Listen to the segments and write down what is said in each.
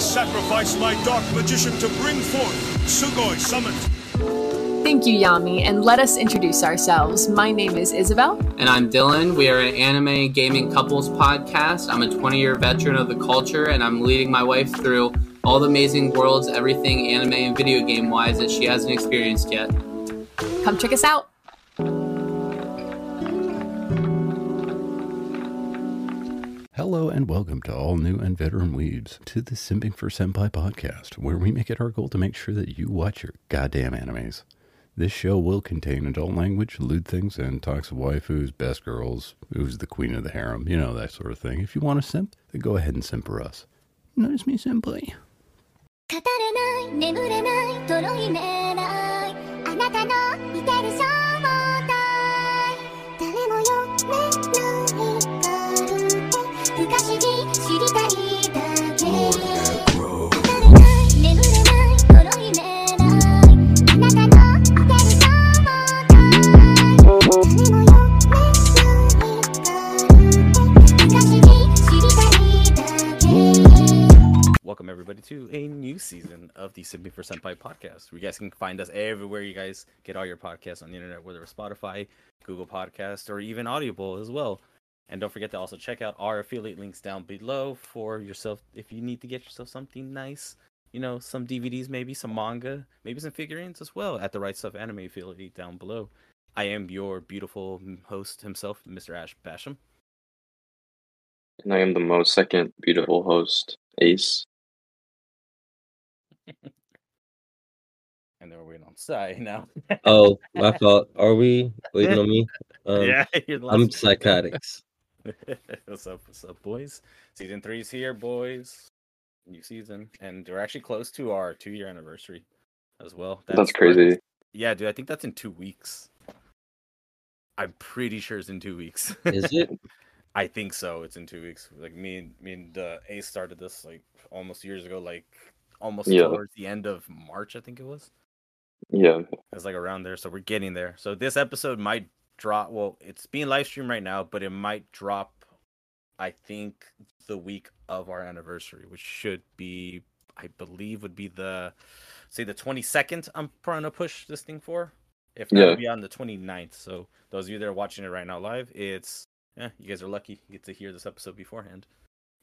sacrifice my dark magician to bring forth Sugoi Summit. Thank you, Yami, and let us introduce ourselves. My name is Isabel. And I'm Dylan. We are an anime gaming couples podcast. I'm a 20 year veteran of the culture, and I'm leading my wife through all the amazing worlds, everything anime and video game wise that she hasn't experienced yet. Come check us out. Hello and welcome to all new and veteran weebs to the Simping for Senpai podcast, where we make it our goal to make sure that you watch your goddamn animes. This show will contain adult language, lewd things, and talks of waifus, best girls, who's the queen of the harem, you know, that sort of thing. If you want to simp, then go ahead and simp for us. Notice me simply. 語れない眠れないとろいめないあなたの似てる正 Season of the Simping for Senpai podcast. You guys can find us everywhere you guys get all your podcasts on the internet, whether it's Spotify, Google Podcast, or even Audible as well. And don't forget to also check out our affiliate links down below for yourself if you need to get yourself something nice. You know, some DVDs, maybe some manga, maybe some figurines as well at the Right Stuff Anime affiliate down below. I am your beautiful host himself, Mr. Ash Basham. And I am the most second beautiful host, Ace. And then we're waiting on Sai now. Oh, my fault. Are we waiting on me? Um, yeah, you're the I'm psychotics. what's up? What's up, boys? Season three's here, boys. New season, and we're actually close to our two-year anniversary as well. That's, what- crazy. Yeah, dude, I think that's in two weeks. I'm pretty sure it's in two weeks. Is it? I think so. It's in two weeks. Like me and me and uh, Ace started this like almost years ago, like almost Yeah. towards the end of March, I think it was. Yeah. It's like around there, so we're getting there. So this episode might drop. Well, it's being live streamed right now, but it might drop. I think the week of our anniversary, which should be, I believe, would be the, say the twenty second. I'm trying to push this thing for. If not, Yeah. it'll be on the 29th. So those of you that are watching it right now live, it's yeah, you guys are lucky. You get to hear this episode beforehand.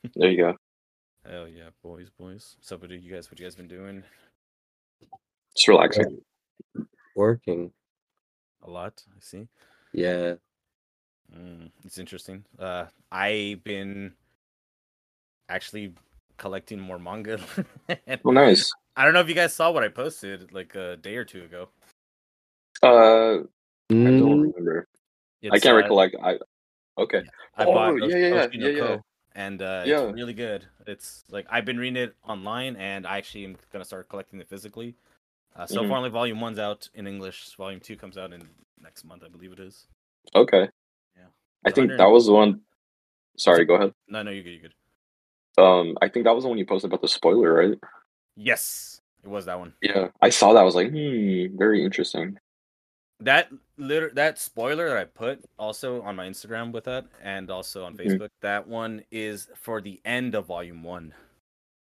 There you go. Hell yeah, boys, boys. So, what do you guys? What you guys been doing? Just relaxing. Working. A lot. I see. Yeah. Mm, it's interesting. Uh, I've been actually collecting more manga. And Well, nice. I don't know if you guys saw what I posted like a day or two ago. Uh, I Mm, don't remember. I can't uh, recollect. I okay. I Oh, bought yeah, Osh- yeah, yeah, Oshi yeah, yeah. Ko, and uh, Yeah. it's really good. It's like I've been reading it online, and I actually am gonna start collecting it physically. Uh, so Mhm. far, only volume one's out in English. Volume two comes out in next month, I believe it is. Okay. Yeah. I think that was the one. Sorry, go ahead. No, no, you're good. You're good. Um, I think that was the one you posted about the spoiler, right? Yes, it was that one. Yeah, I saw that. I was like, hmm, very interesting. that liter- that spoiler that I put also on my Instagram with that and also on Mhm. Facebook, that one is for the end of volume one.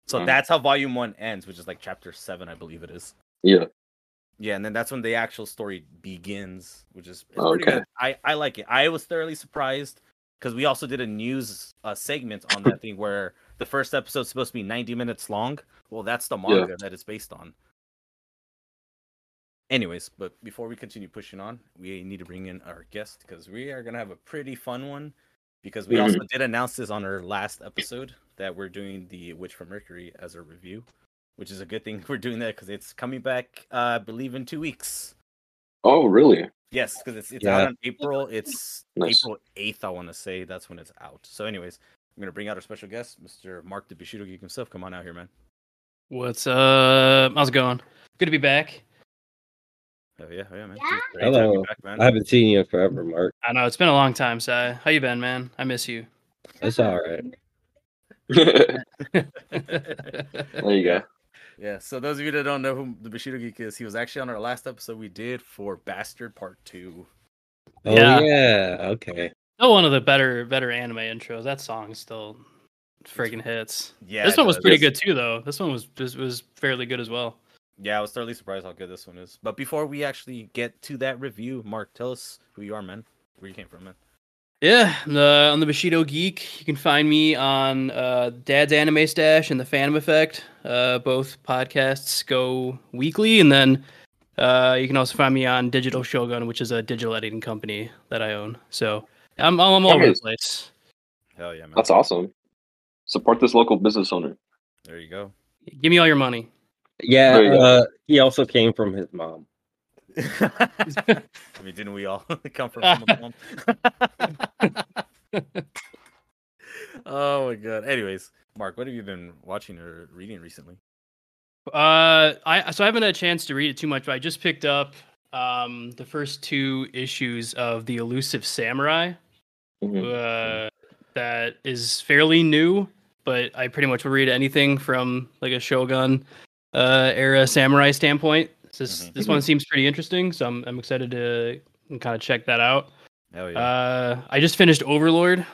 So Mm. that's how volume one ends, which is like chapter seven, I believe it is. Yeah. Yeah, and then that's when the actual story begins, which is Oh, pretty okay. good. I I like it. I was thoroughly surprised because we also did a news uh, segment on that thing where the first episode's supposed to be 90 minutes long. Well, that's the Yeah. manga that it's based on. Anyways, but before we continue pushing on, we need to bring in our guest because we are gonna have a pretty fun one. Because we also did announce this on our last episode that we're doing the Witch from Mercury as a review, which is a good thing we're doing that because it's coming back, uh, I believe, in two weeks. Oh, really? Yes, because it's it's Yeah. out on April. It's Nice. April eighth, I want to say. That's when it's out. So, anyways, I'm gonna bring out our special guest, Mr. Mark the Bushido Geek himself. Come on out here, man. What's up? How's it going? Good to be back. Oh yeah, hell yeah, man. Yeah. Dude, great to have you Hello. back, man. I haven't seen you in forever, Mark. I know it's been a long time, Si. How you been, man? I miss you. That's all right. there you go. Yeah, so those of you that don't know who the Bushido Geek is, he was actually on our last episode we did for Bastard Part 2. Oh Yeah. yeah. Okay. Still one of the better better anime intros. That song is still friggin' hits. Yeah, this one was does. pretty good too, though. This one was was, was fairly good as well. Yeah, I was thoroughly surprised how good this one is. But before we actually get to that review, Mark, tell us who you are, man. Where you came from, man. Yeah, the, on the Bushido Geek, you can find me on uh, Dad's Anime Stache and the Fandom Effect. Uh, both podcasts go weekly, and then uh, you can also find me on Digital Shogun, which is a digital editing company that I own. So I'm I'm all over the place. Hell yeah, man. That's awesome. Support this local business owner. There you go. Give me all your money. Yeah, you uh, he also came from his mom. I mean, didn't we all come from someone's mom? oh my god. Anyways, Mark, what have you been watching or reading recently? Uh, I so I haven't had a chance to read it too much, but I just picked up um the first two issues of the Elusive Samurai. Mhm. Uh, that is fairly new, but I pretty much will read anything from like a Shogun uh era samurai standpoint. This Mhm. this one seems pretty interesting, so I'm I'm excited to kind of check that out. Hell yeah. Uh, I just finished Overlord,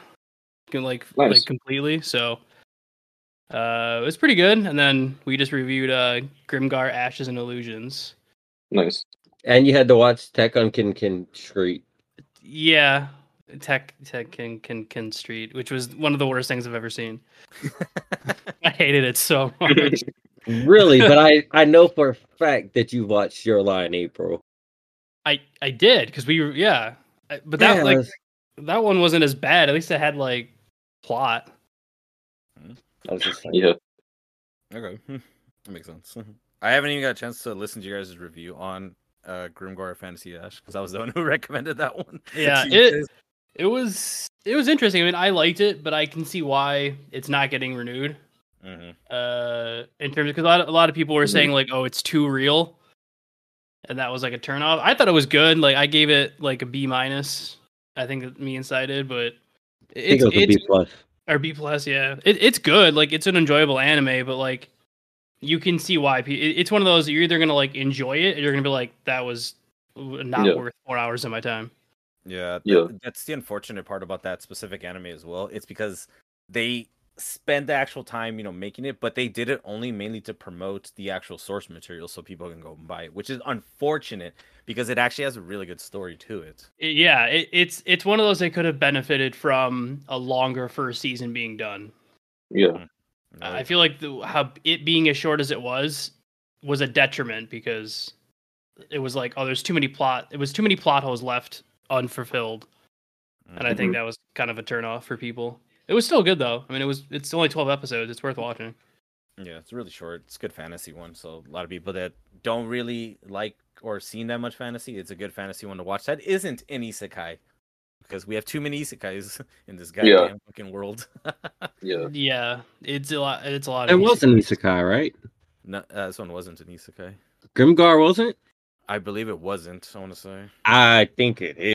like Nice. like completely. So, uh, it was pretty good. And then we just reviewed uh Grimgar Ashes and Illusions. Nice. And you had to watch Tekkonkinkreet. Yeah, Tech Tech Kin Kin Kin Street, which was one of the worst things I've ever seen. I hated it so much. Really, but I I know for a fact that you watched Your Lie in April. I I did because we were yeah, I- but that Yeah, like that one wasn't as bad. At least it had like plot. I was just like, Okay. that makes sense. I haven't even got a chance to listen to your guys' review on uh Grimgar Fantasy Dash because I was the one who recommended that one. Yeah, it it was it was interesting. I mean, I liked it, but I can see why it's not getting renewed. Mhm. Uh, in terms because a lot of, a lot of people were saying like, oh, it's too real, and that was like a turnoff. I thought it was good. Like I gave it like a B minus. I think that me inside did, but I think it's it was a it's B plus. or B plus. Yeah, it, it's good. Like it's an enjoyable anime, but like you can see why pe- it, it's one of those you're either gonna like enjoy it, or you're gonna be like that was not Yeah. worth four hours of my time. Yeah, th- Yeah. that's the unfortunate part about that specific anime as well. It's because they spend the actual time, you know, making it, but they did it only mainly to promote the actual source material so people can go and buy it, which is unfortunate because it actually has a really good story to it. It- yeah, it, it's it's one of those that could have benefited from a longer first season being done. Yeah. I feel like the, how it being as short as it was was a detriment because it was like, oh, there's too many plot. It was too many plot holes left unfulfilled, and I think Mhm. that was kind of a turnoff for people. It was still good though. I mean, it was it's only 12 episodes. It's worth watching. Yeah, it's really short. It's a good fantasy one. So a lot of people that don't really like or seen that much fantasy, it's a good fantasy one to watch. That isn't an isekai because we have too many isekais in this Yeah. goddamn fucking world. Yeah. Yeah, it's a lot. It's a lot. It of was an isekai, right? no, uh, this one wasn't an isekai. Grimgar wasn't? I believe it wasn't. I want to say. I think it is.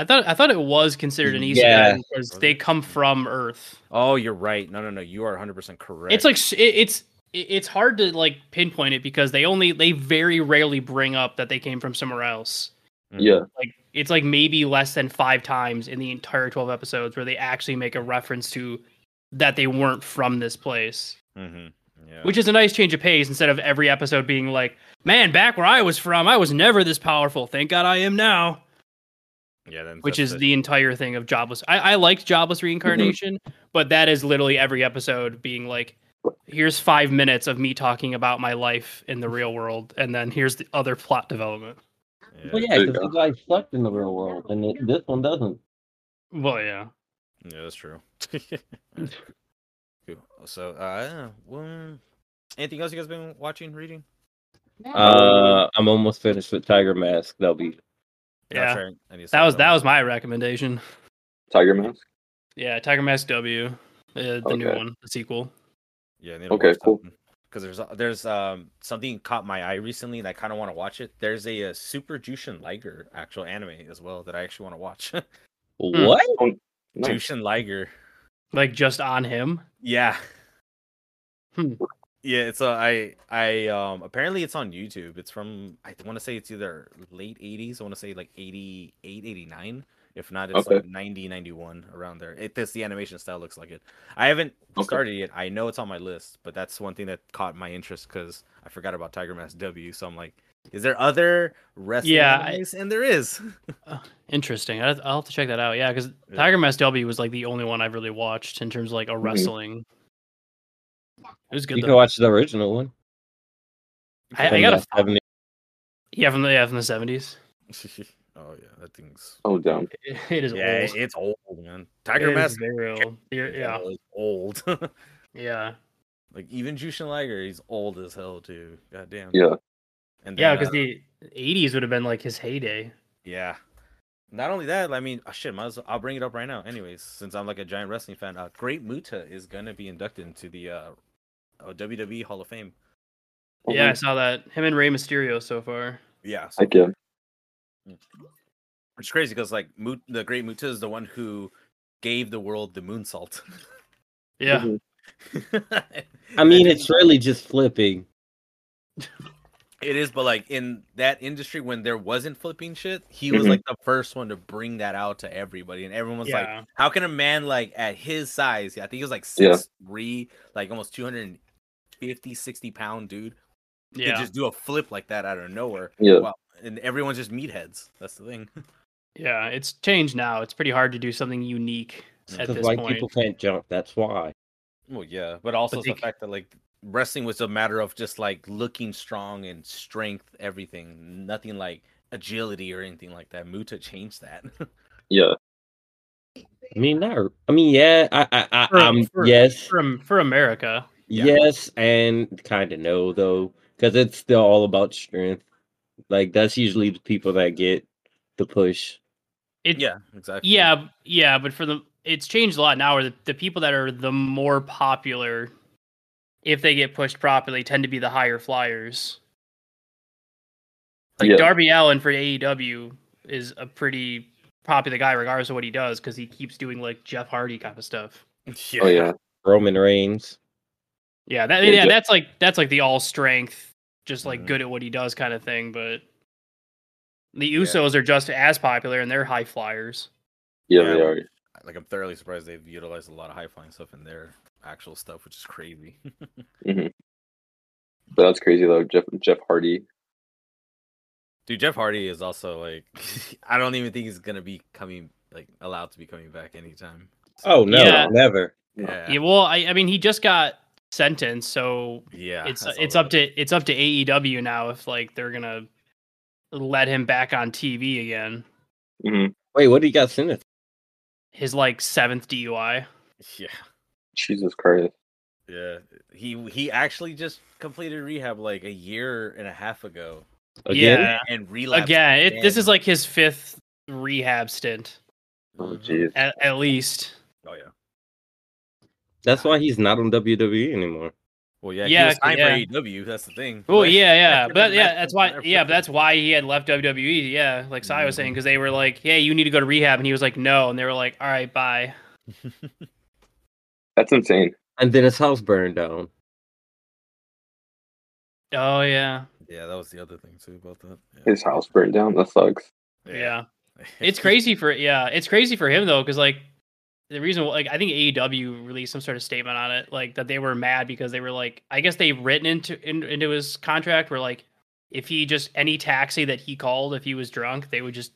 I thought I thought it was considered an isekai Yeah. because they come from Earth. Oh, you're right. No, no, no. You are 100 percent correct. It's like it, it's it's hard to like pinpoint it because they only they very rarely bring up that they came from somewhere else. Mhm. Yeah. Like it's like maybe less than five times in the entire twelve episodes where they actually make a reference to that they weren't from this place, Mhm. Yeah. which is a nice change of pace instead of every episode being like, "Man, back where I was from, I was never this powerful. Thank God I am now." Yeah. Then Which that's is the entire thing of jobless. I, I liked jobless reincarnation, but that is literally every episode being like, here's five minutes of me talking about my life in the real world, and then here's the other plot development. Yeah. Well, yeah, There you because the guy sucked in the real world, and it, this one doesn't. Well, yeah. Yeah, that's true. cool. So, uh, well, anything else you guys been watching, reading? Uh, I'm almost finished with Tiger Mask. That'll be Yeah. sorry, I That was that was my recommendation. Tiger Mask. Yeah, Tiger Mask W, uh, the new one, the sequel. Yeah. I Okay, cool. Because there's there's um something caught my eye recently, and I kind of want to watch it. There's a, uh Super Jushin Liger actual anime as well that I actually want to watch. what? Nice. Jushin Liger. Like just on him. Yeah. Hmm. Yeah, it's uh, I I um apparently it's on YouTube. It's from I want to say it's either late 80s, I want to say like 88, 89. If not, it's Okay. like 90, 91 around there. It this the animation style looks like it. I haven't Okay. started yet. I know it's on my list, but that's one thing that caught my interest because I forgot about Tiger Mask W. So I'm like, is there other wrestling Yeah, I- And there is. Interesting. I- I'll have to check that out. Yeah, because Yeah. Tiger Mask W was like the only one I've really watched in terms of like a wrestling. It was good You though. can watch the original one. I, I got a 70s. yeah from the yeah from the seventies. oh yeah, that thing's Oh damn. It is yeah, old. it's old, man. It Tiger is Mask very old. Yeah, yeah, is old. yeah. like even Jushin Liger, he's old as hell too. God damn. Yeah. And Yeah, because uh, the '80s would have been like his heyday. Yeah. Not only that, I mean, oh, shit, might as well, I'll bring it up right now. Anyways, since I'm like a giant wrestling fan, uh, Great Muta is gonna be inducted into the uh, uh, WWE Hall of Fame. Yeah, I saw that. Him and Rey Mysterio so far. Yeah, so, Heck yeah. which is crazy because like Mut- the Great Muta is the one who gave the world the moonsault. Yeah, Mhm. I mean, it's really just flipping. It is, but like in that industry, when there wasn't flipping shit, he was Mhm. like the first one to bring that out to everybody, and everyone was Yeah. like, "How can a man like at his size? I think he was like Yeah. six three, like almost 250, 60 pound dude, could yeah, just do a flip like that out of nowhere." Yeah. Wow. And everyone's just meatheads. That's the thing. yeah. It's changed now. It's pretty hard to do something unique at Because this white point. people can't jump. That's why. well, yeah, but also But the they- fact that like wrestling was a matter of just like looking strong and strength, everything, nothing like agility or anything like that. Muta changed that. Yeah. I mean, not. I mean, yeah. I, I, I For- um, for- yes, From for America. Yeah. yes, and kind of no though, because it's still all about strength. Like that's usually the people that get the push. It, yeah, exactly. Yeah, yeah, but for the it's changed a lot now. Where the, the people that are the more popular, if they get pushed properly, tend to be the higher flyers. Like Yeah. Darby Allin for AEW is a pretty popular guy, regardless of what he does, because he keeps doing like Jeff Hardy kind of stuff. yeah. Oh yeah. Roman Reigns. Yeah, that Yeah, yeah, Je- that's like that's like the all strength, just like Mhm. good at what he does kind of thing. But the Yeah. Usos are just as popular, and they're high flyers. Yeah, Yeah, they are. like I'm thoroughly surprised they've utilized a lot of high flying stuff in their actual stuff, which is crazy. hmm But that's crazy though. Jeff Jeff Hardy. Dude, Jeff Hardy is also like I don't even think he's gonna be coming like allowed to be coming back anytime. Oh no, Yeah. never. yeah, Yeah, well, I, I mean, he just got sentenced, so yeah. it's it's up to it's up to AEW now if like they're gonna let him back on TV again. hmm Wait, what do you got sentenced? His like seventh DUI. Yeah, Jesus Christ. yeah. He he actually just completed rehab like a year and a half ago Again? Yeah, and relapsed again, it, this is like his fifth rehab stint Oh jeez. at, at least. Oh yeah. That's why he's not on WWE anymore. Well, yeah. Yeah, he was signed yeah. for AEW. That's the thing. Oh Like, yeah, yeah, but yeah, that's why. there Yeah, but that's why he had left WWE. Yeah, like Sai was saying, mm-hmm. because they were like, "Hey, you need to go to rehab," and he was like, "No," and they were like, "All right, bye." That's insane. And then his house burned down. Oh yeah, Yeah, that was the other thing too about that. Yeah. His house burned down. That sucks. yeah. It's crazy for yeah, it's crazy for him though, because like the reason like I think AEW released some sort of statement on it, like that they were mad because they were like, I guess they've written into in, into his contract where like if he just any taxi that he called if he was drunk, they would just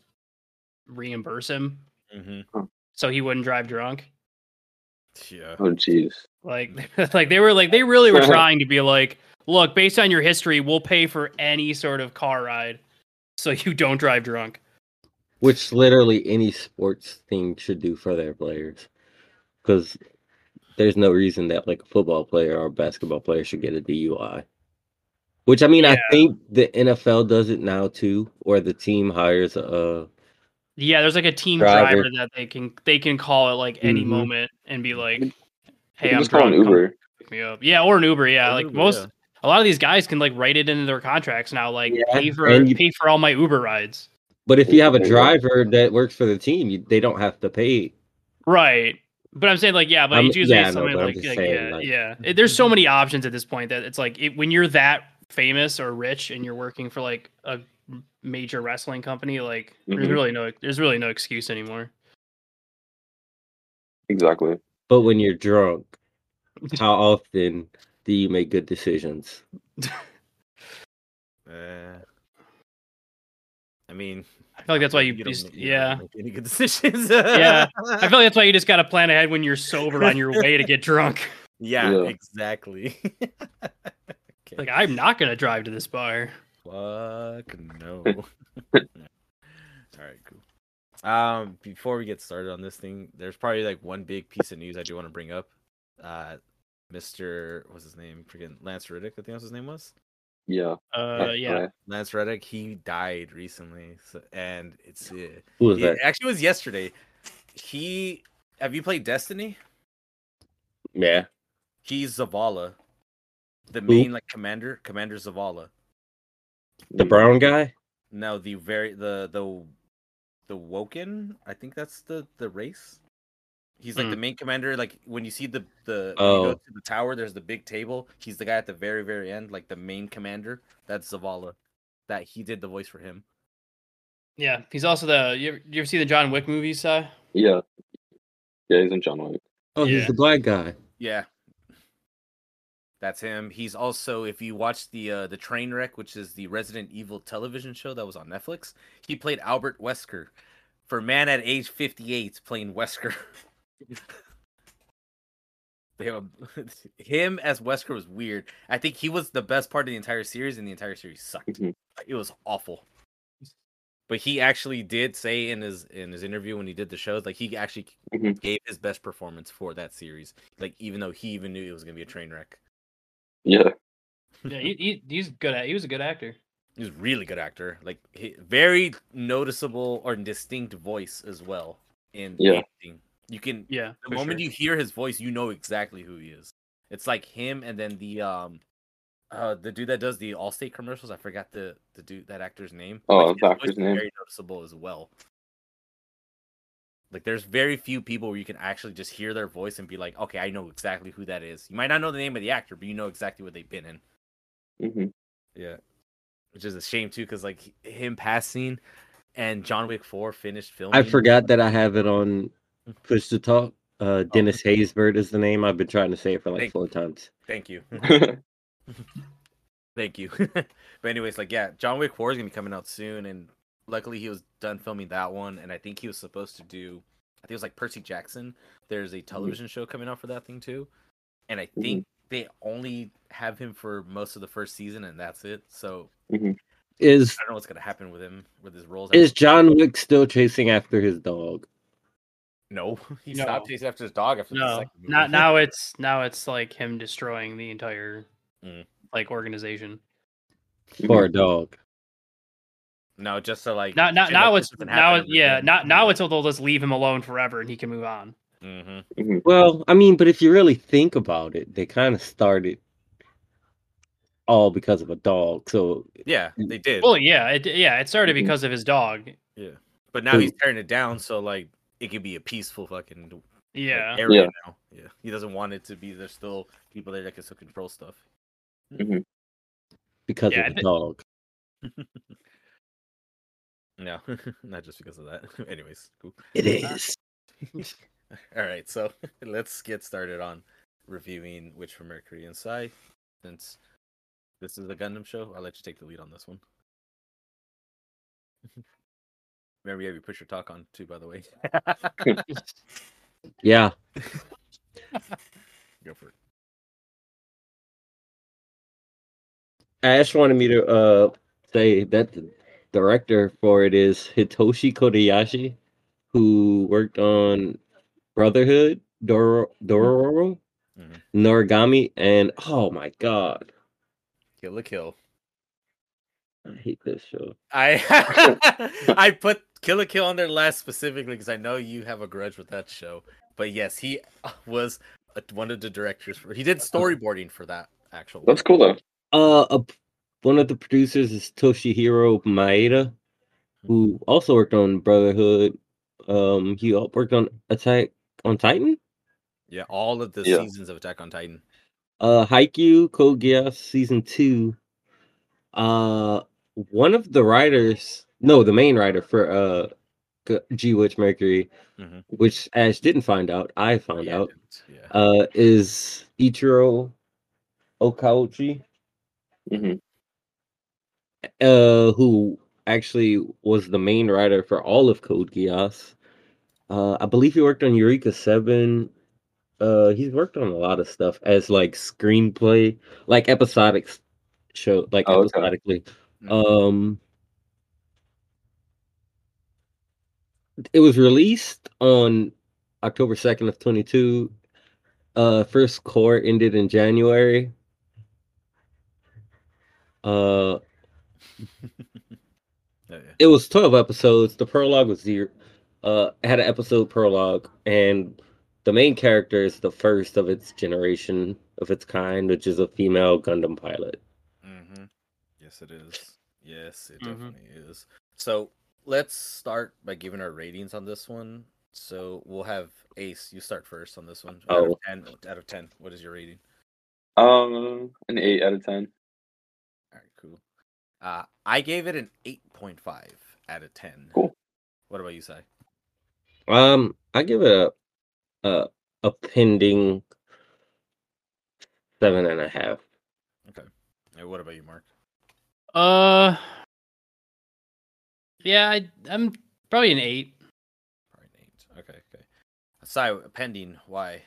reimburse him hmm so he wouldn't drive drunk. Yeah. Oh jeez. Like, like they were like they really were trying to be like, look, based on your history, we'll pay for any sort of car ride, so you don't drive drunk. Which literally any sports team should do for their players. Because there's no reason that like a football player or a basketball player should get a DUI. Which I mean, I think the NFL does it now too, or the team hires a Yeah, there's like a team Driver. driver, that they can they can call at like any Mhm. moment and be like, "Hey, I'm just call an Uber. pick me up." Yeah, or an Uber. Yeah, Or like Uber, most yeah. a lot of these guys can like write it into their contracts now, like Yeah, pay for and you- pay for all my Uber rides. But if you have a driver that works for the team, you, they don't have to pay. Right. But I'm saying like yeah, but I'm- it's usually yeah, I know, something but I'm like, just like, saying, yeah, like- yeah. It- There's so many options at this point that it's like it, when you're that famous or rich and you're working for like a major wrestling company, like there's Mhm. really no there's really no excuse anymore. Exactly. But when you're drunk, how often do you make good decisions? Uh, I mean, I feel like that's why you, don't just make- you yeah. make any good decisions. Yeah, I feel like that's why you just got to plan ahead when you're sober on your way to get drunk. yeah, Yeah. exactly. okay. Like I'm not gonna drive to this bar. Fuck no. All right, cool. Um, before we get started on this thing, there's probably like one big piece of news I do want to bring up. Uh, Mr. What's his name? Freaking Lance Reddick. I think that's his name was. Yeah. Uh, that's yeah. right. Lance Reddick. He died recently, so, and it's uh, Who was it that? actually was yesterday. He have you played Destiny? Yeah. He's Zavala, the main like commander, Commander Zavala. The brown guy? No, the very the the the Woken. I think that's the the race. He's like the main commander. Like when you see the the when you go Oh. to the tower, there's the big table. He's the guy at the very very end, like the main commander. That's Zavala. That he did the voice for him. Yeah, he's also the. You ever, you ever see the John Wick movies, Si? Yeah. Yeah, he's in John Wick. Oh, Yeah. he's the black guy. Yeah. That's him. He's also, if you watch the uh, the train wreck, which is the Resident Evil television show that was on Netflix, he played Albert Wesker. For man at age fifty eight playing Wesker. They have- him as Wesker was weird. I think he was the best part of the entire series, and the entire series sucked. Mhm. It was awful. But he actually did say in his in his interview when he did the shows, like he actually Mhm. gave his best performance for that series. Like even though he even knew it was gonna be a train wreck. Yeah. Yeah, he, he, he's good at. He was a good actor. He was a really good actor. Like he, very noticeable or distinct voice as well. In Yeah. acting. You can Yeah, the moment sure. you hear his voice, you know exactly who he is. It's like him and then the um uh the dude that does the Allstate commercials. I forgot the the dude that actor's name. Oh, his the voice actor's is name? Very noticeable as well. Like there's very few people where you can actually just hear their voice and be like, okay, I know exactly who that is. You might not know the name of the actor, but you know exactly what they've been in. hmm Yeah, which is a shame too, because like him passing and John Wick Four finished filming. I forgot that I have it on push to talk. Uh, oh. Dennis Haysbert is the name. I've been trying to say it for like Thank- four times. Thank you. Thank you. but anyways, like yeah, John Wick 4 is gonna be coming out soon, and luckily he was done filming that one, and I think he was supposed to do I think it was like Percy Jackson. There's a mm-hmm. television show coming out for that thing too. And I mm-hmm. think they only have him for most of the first season and that's it. So mm-hmm. Is I don't know what's gonna happen with him with his roles. is John Wick still chasing after his dog? No, he No. stopped chasing after his dog after the No, second movie. not now. It's now it's like him destroying the entire Mm. like organization. For a dog. No, just to like Now, now, shit now it's now, it, yeah, again. now, now it's they'll just leave him alone forever and he can move on. Mm-hmm. Well, I mean, but if you really think about it, they kind of started all because of a dog. So Yeah, they did. Well, yeah, it, yeah, it started Mhm. because of his dog. Yeah, but now he's tearing it down, so like it could be a peaceful fucking like, Yeah, area Yeah. now. Yeah, he doesn't want it to be. There's still people there that can still control stuff. Mm-hmm. because Yeah, of the thi- dog. No, not just because of that. Anyways, cool. It is. All right, so let's get started on reviewing Witch from Mercury and Psy. Since this is a Gundam show, I'll let you take the lead on this one. Remember, you have your push your talk on too, by the way. Yeah. Go for it. Ash wanted me to uh say that the director for it is Hitoshi Kobayashi, who worked on Brotherhood, Dor Dororo, Mhm. Noragami, and oh my god, Kill la Kill. I hate this show. I I put Kill la Kill on their last specifically because I know you have a grudge with that show. But yes, he was uh, one of the directors. For, he did storyboarding for that actually. That's cool though. Uh, a, one of the producers is Toshihiro Maeda, who also worked on Brotherhood. Um, he al- worked on Attack on Titan. Yeah, all of the Yeah. seasons of Attack on Titan. Uh, Haikyuu, Code Geass season two. Uh, one of the writers, no, the main writer for uh G- G Witch Mercury, Mhm. which Ash didn't find out, I found Yeah, out, Yeah. uh, is Ichiro Okauchi, hmm uh, who actually was the main writer for all of Code Geass. Uh, I believe he worked on Eureka Seven. Uh, he's worked on a lot of stuff as like screenplay, like episodic show, like Oh, okay. episodically. Mhm. Um, it was released on October second of twenty two. Uh, first cour ended in January. Uh, Yeah, yeah. it was 12 episodes the prologue was zero uh it had an episode prologue and the main character is the first of its generation of its kind which is a female gundam pilot Mm-hmm. Yes, it is. Yes, it Mhm. definitely is. So let's start by giving our ratings on this one. So we'll have Ace. You start first on this one. Out Oh. of ten. Out of ten, what is your rating? Um, an eight out of ten. All right, cool. Uh, I gave it an eight point five out of ten. Cool. What about you, Sai? um i give it a a, a pending seven and a half Okay. And what about you, Mark? Uh, yeah, I, I'm probably an eight. Probably an eight. Okay, okay. Sai, pending. Why?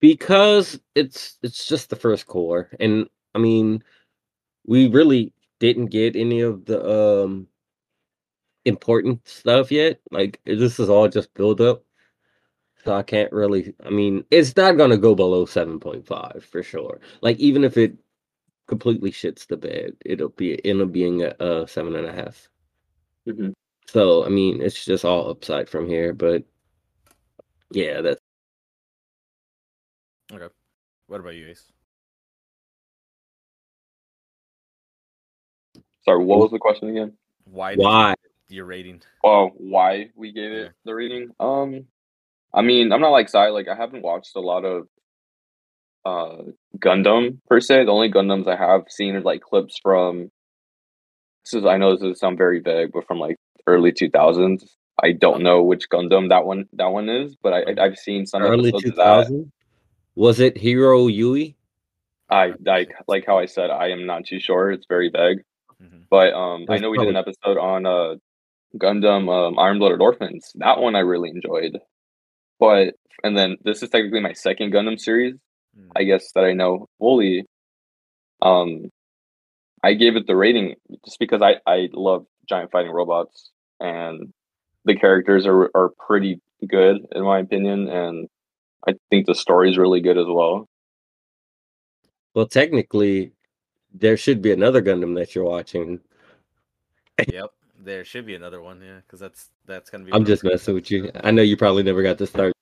because it's it's just the first cour and i mean we really didn't get any of the um important stuff yet like this is all just build up so i can't really i mean it's not gonna go below 7.5 for sure like even if it completely shits the bed it'll be it'll being a, a seven and a half Mhm. so i mean it's just all upside from here but yeah that's Okay. What about you, Ace? Sorry, what was the question again? Why? why Your rating. Oh, why we gave it Yeah. the rating? Um, I mean, I'm not like Sai. Like, I haven't watched a lot of uh Gundam per se. The only Gundams I have seen are like clips from. This is I know this is sound very vague, but from like early 2000s. I don't know which Gundam that one that one is, but I, I've seen some early episodes of that. 2000 was it Heero Yuy I like like how I said I am not too sure. It's very vague. Mhm. But um, I know we did an episode on uh, Gundam um, Iron Blooded Orphans. That one I really enjoyed. But and then this is technically my second Gundam series, Mm. I guess that I know fully. Um, I gave it the rating just because I I love giant fighting robots and the characters are are pretty good in my opinion, and I think the story is really good as well. well technically there should be another gundam that you're watching yep. There should be another one, yeah, because that's that's gonna be. i'm just my messing with you i know you probably never got to start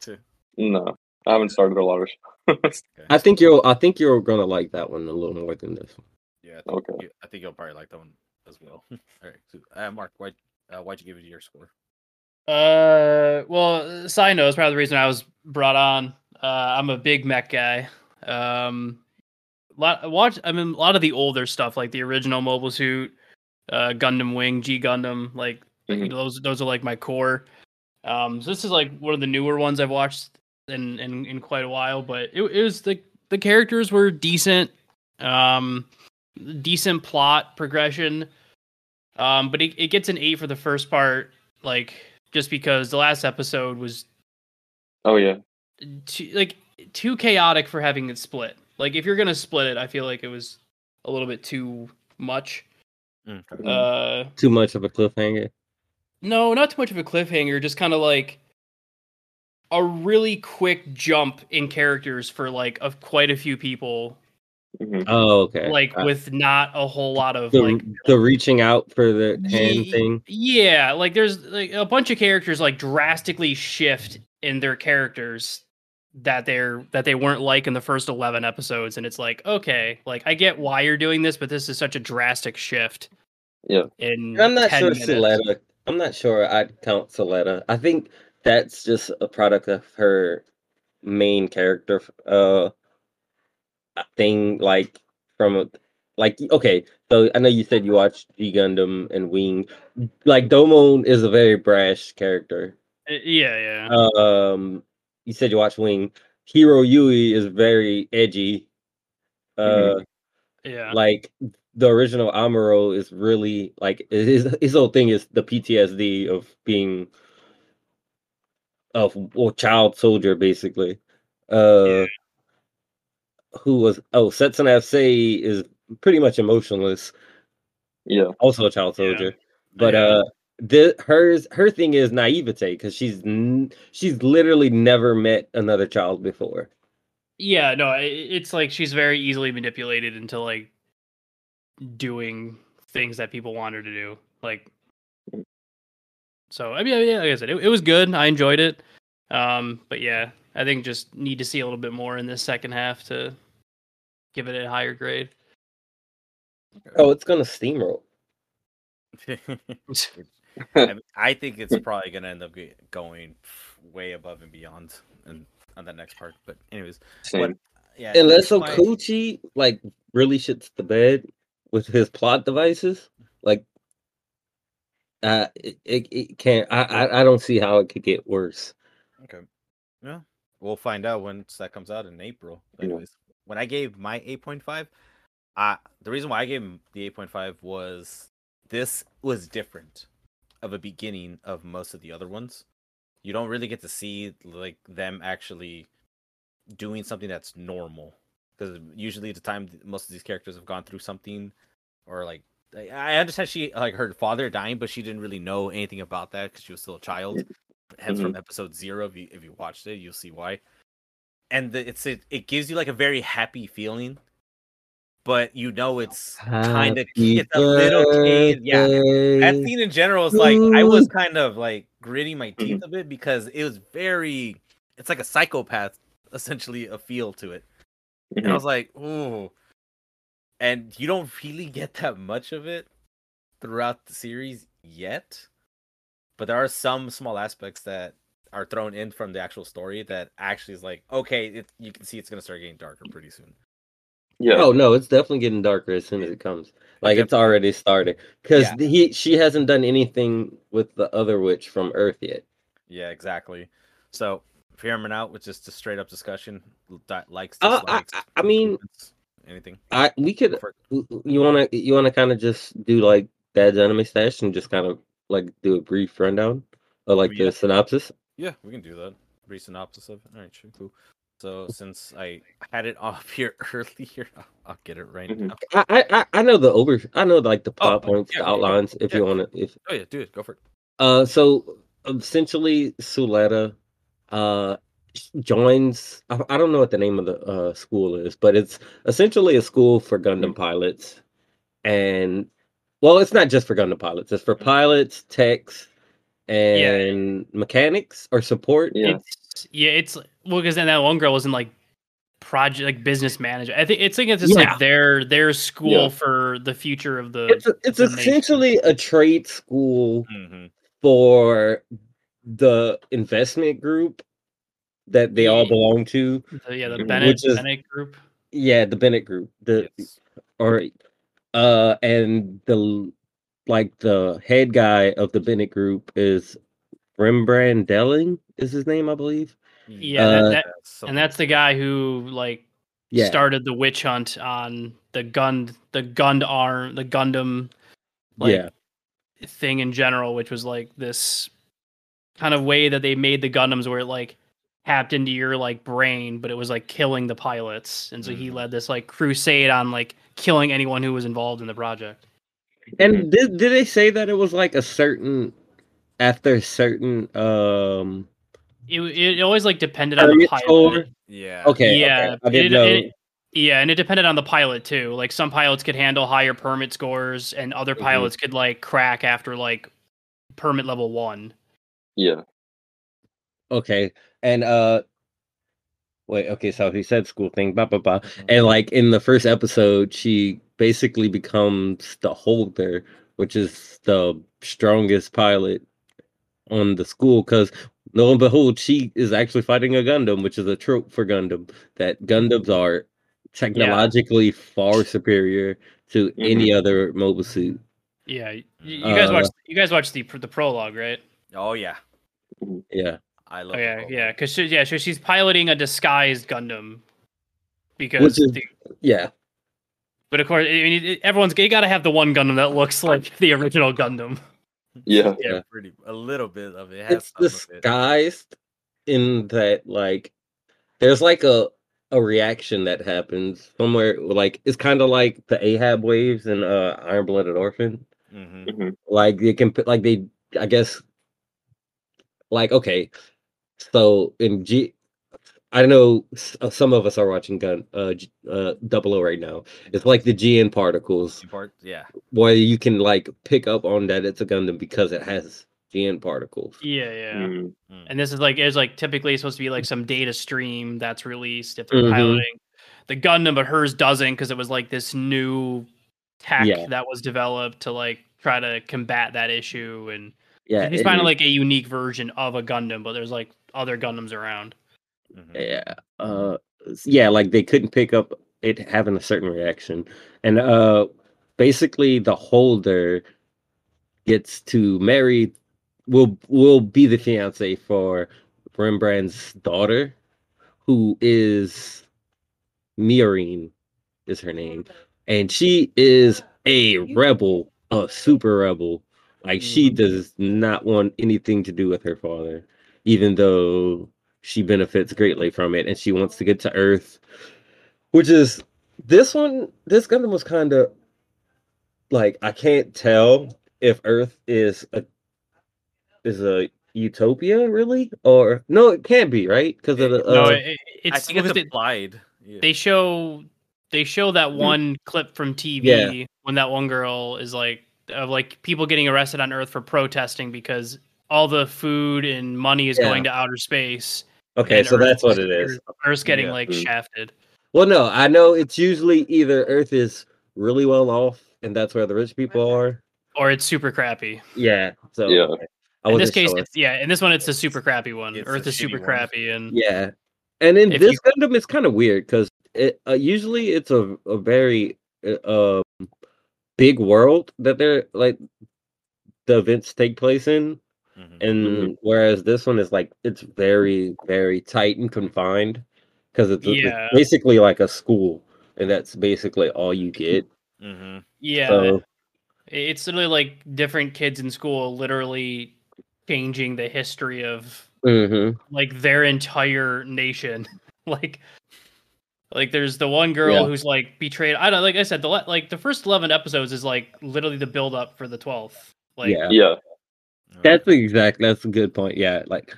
too. No, I haven't started a lot of. shows. Okay. i think you're i think you're gonna like that one a little more than this one Yeah, I think, Okay. you, I think you'll probably like that one as well. All right, so, uh, Mark, why uh, why'd you give it your score? Uh, well, side note is probably the reason I was brought on. Uh, I'm a big mech guy. Um, lot watch. I mean, a lot of the older stuff, like the original Mobile Suit, uh, Gundam Wing, G Gundam, like you Mhm. those those are like my core. Um, so this is like one of the newer ones I've watched in in, in quite a while, but it, it was the the characters were decent. Um, decent plot progression. Um, but it, it gets an eight for the first part, like just because the last episode was Oh yeah. too, like too chaotic for having it split. Like if you're gonna split it, I feel like it was a little bit too much. Mm-hmm. Uh, too much of a cliffhanger no, not too much of a cliffhanger. Just kind of like a really quick jump in characters for like of quite a few people. Mhm. oh okay Like Uh, with not a whole lot of the, like the reaching out for the hand Ye- thing Yeah, like there's like a bunch of characters like drastically shift in their characters that they're that they weren't like in the first 11 episodes and it's like okay like i get why you're doing this but this is such a drastic shift Yeah. in i'm not sure minutes. Suletta. i'm not sure i'd count Suletta. i think that's just a product of her main character uh thing like from a, like okay, so I know you said you watched G Gundam and Wing. Like Domon is a very brash character. Uh, Yeah, yeah. Um, you said you watched Wing. Heero Yuy is very edgy. Uh, yeah. like the original Amuro is really like his his whole thing is the PTSD of being of well, child soldier basically. Uh who was oh Setsuna Sei is pretty much emotionless, Yeah. also a child soldier. But Yeah. uh the hers her thing is naivete because she's n- she's literally never met another child before. Yeah, no, it's like she's very easily manipulated into like doing things that people want her to do. Like, so I mean, yeah, like I said, it, it was good. I enjoyed it. Um, but yeah, I think just need to see a little bit more in this second half to give it a higher grade. Oh, it's gonna steamroll. I, mean, I think it's probably gonna end up going way above and beyond and on that next part. But anyways, Same. what? Yeah, Unless that's my- Okauchi like really shits the bed with his plot devices, like uh it, it, it can't I, I I don't see how it could get worse. Okay. Yeah. We'll find out once that comes out in April. Yeah. Anyways, when I gave my 8.5, uh the reason why I gave him the 8.5 was this was different of a beginning of most of the other ones. You don't really get to see like them actually doing something that's normal because usually at the time most of these characters have gone through something or like I- I understand she like her father dying, but she didn't really know anything about that because she was still a child. Hence, from episode zero, if you if you watched it, you'll see why. And the, it's it, it gives you like a very happy feeling, but you know it's kind of it's a little kid. Yeah, that scene in general is like I was kind of like gritting my teeth a bit because it was very. It's like a psychopath, essentially a feel to it, and I Mhm. was like, ooh. And you don't really get that much of it throughout the series yet, but there are some small aspects that are thrown in from the actual story that actually is like, okay, it, you can see it's gonna start getting darker pretty soon. Yeah. Oh no, it's definitely getting darker as soon as it comes. Like it's already started because Yeah. he she hasn't done anything with the other witch from Earth yet. Yeah, exactly. So, hearing out with just a straight up discussion, di- likes, Uh, I- I- I mean- anything. I we could you wanna you wanna kind of just do like Dad's anime stache and just kind of like do a brief rundown or like Yeah. the synopsis. Yeah, we can do that. Brief synopsis of it. All right, sure, cool. So since I had it off here earlier, I'll, I'll get it right Mhm. now. I, I I- know the over I know like the plot oh, points, yeah, the yeah, outlines. If yeah, you want to, if Oh yeah, do it. Go for it. uh, so essentially Suletta uh joins. I, I don't know what the name of the uh school is, but it's essentially a school for Gundam pilots, and well, it's not just for Gundam pilots. It's for pilots, techs, and mechanics or support. Yeah. It's yeah, it's well because then that one girl was in like project like business manager. I think it's like it's just Yeah. like their their school Yeah. for the future of the. It's it's the nation. essentially a trade school Mm-hmm. for the investment group that they all belong to. the- yeah, the Mhm. Benerit is- Benerit group. Yeah, the Benerit group. The Yes. or uh and the like the head guy of the Benerit group is Rembran Delling is his name, I believe. Yeah, Uh, that, that, and that's the guy who like Yeah. started the witch hunt on the gun the GUND-ARM the Gundam like yeah. thing in general, which was like this kind of way that they made the Gundams where it like tapped into your like brain, but it was like killing the pilots. And so he Mhm. led this like crusade on like killing anyone who was involved in the project. And did did they say that it was like a certain after a certain um It it always like depended on the pilot. Purgatory? Yeah. Okay, yeah, okay, I didn't it- know. it- yeah, and it depended on the pilot too. Like some pilots could handle higher Permet scores, and other Mhm. pilots could like crack after like Permet level one. Yeah. Okay. And uh wait, okay, so he said school thing, blah blah blah. And like in the first episode, she basically becomes the holder, which is the strongest pilot on the school because lo and behold, she is actually fighting a Gundam, which is a trope for Gundam. That Gundams are technologically far superior to any other mobile suit. Yeah, you, you guys Uh, watched you guys watched the the prologue, right? Oh yeah, Yeah. I love. Oh yeah, yeah, because she, yeah, so she's piloting a disguised Gundam. Because, is- the, Yeah. but of course, I mean, it, everyone's you got to have the one Gundam that looks like the original Gundam. Yeah. yeah, Yeah. pretty a little bit of it. Has It's some of it. disguised in that like there's like a a reaction that happens somewhere like it's kind of like the Ahab waves in uh Iron Blooded Orphan. Mhm. Mhm. like they can put like they i guess like okay so in g i know s- uh, some of us are watching gun uh uh double o right now it's like the gn particles Part, yeah. where you can like pick up on that it's a gundam because it has gn particles Yeah, yeah. Mhm. And this is like it's like typically supposed to be like some data stream that's released if they're Mhm. piloting the Gundam, but hers doesn't because it was like this new tech Yeah. that was developed to like try to combat that issue. And yeah he's it- finding like a unique version of a Gundam, but there's like other Gundams around. Mhm. yeah uh yeah like they couldn't pick up it having a certain reaction. And uh basically the holder gets to marry will will be the fiance for Rembran's daughter who is Miorine is her name. And she is a rebel a super rebel. Like she does not want anything to do with her father even though she benefits greatly from it and she wants to get to earth which is this one this gundam was kind of like i can't tell if earth is a is a utopia really or no it can't be right because of the no, uh, it, it's I think it's what was it? implied. Yeah. they show they show that one clip from TV Yeah. when that one girl is like of like people getting arrested on Earth for protesting because all the food and money is Yeah. going to outer space. okay so Earth that's what it is Earth's getting Yeah. like shafted. well no i know it's usually either earth is really well off and that's where the rich people are Or it's super crappy. yeah so Yeah. okay. In this case, sure. it's yeah. In this one, it's a super crappy one. It's Earth is super one. crappy, and Yeah, and in this you- Gundam, it's kind of weird because it uh, usually it's a a very uh, um big world that they're like the events take place in, Mhm. and whereas this one is like it's very very tight and confined because it's, it's basically like a school, and that's basically all you get. Mhm. yeah, So it's literally like different kids in school literally changing the history of mhm. like their entire nation like like there's the one girl Yeah. who's like betrayed i don't like i said the like the first 11 episodes is like literally the build up for the 12th like yeah, Yeah. That's exactly. That's a good point. Yeah, like.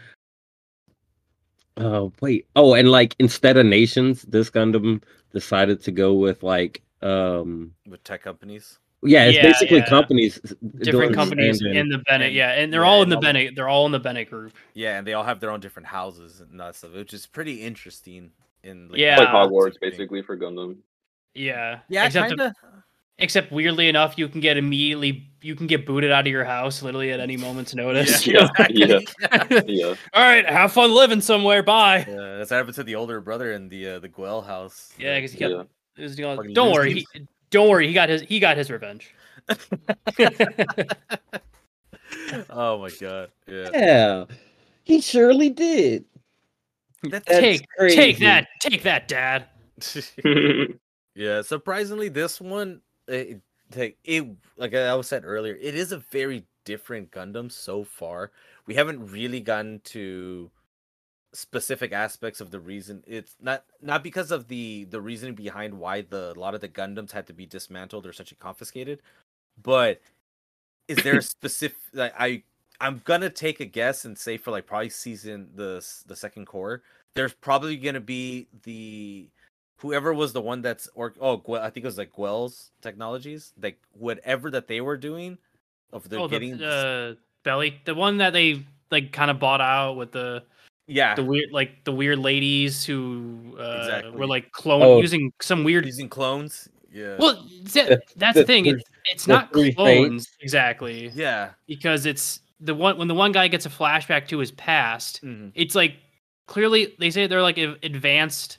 Oh wait. Oh, and like instead of nations, this Gundam decided to go with like um with tech companies. yeah, it's Yeah, basically yeah. companies different companies stand-in. in the Benerit and- yeah and they're yeah, all in the all Benerit they're all in the Benerit group Yeah, and they all have their own different houses and that stuff, which is pretty interesting. In like, Yeah. Like Hogwarts, basically for Gundam. yeah Yeah, kind of. Except weirdly enough you can get immediately you can get booted out of your house literally at any moment's notice Yeah, yeah. yeah. Yeah. all right have fun living somewhere bye Yeah, that's what happened to the older brother in the uh, the Guel house. yeah because he kept Yeah. was, you know, don't worry he, don't worry he got his he got his revenge oh my god. Yeah. Yeah, he surely did. That's take crazy. take that take that dad yeah, surprisingly, this one, Eh, it, like it, like I was said earlier, it is a very different Gundam so far. We haven't really gotten to specific aspects of the reason. It's not not because of the the reasoning behind why the a lot of the Gundams had to be dismantled or essentially confiscated, but is there a specific? Like, I I'm gonna take a guess and say for like probably season the the second cour, there's probably gonna be the whoever was the one that's or oh Gwe- I think it was like Guel's technologies like whatever that they were doing of the oh getting the uh, belly the one that they like kind of bought out with the yeah the weird like the weird ladies who uh, Exactly. were like clone Oh. using some weird using clones yeah well that, that's the the- thing the- it's, it's not three clones exactly yeah because it's the one when the one guy gets a flashback to his past mhm. it's like clearly they say they're like advanced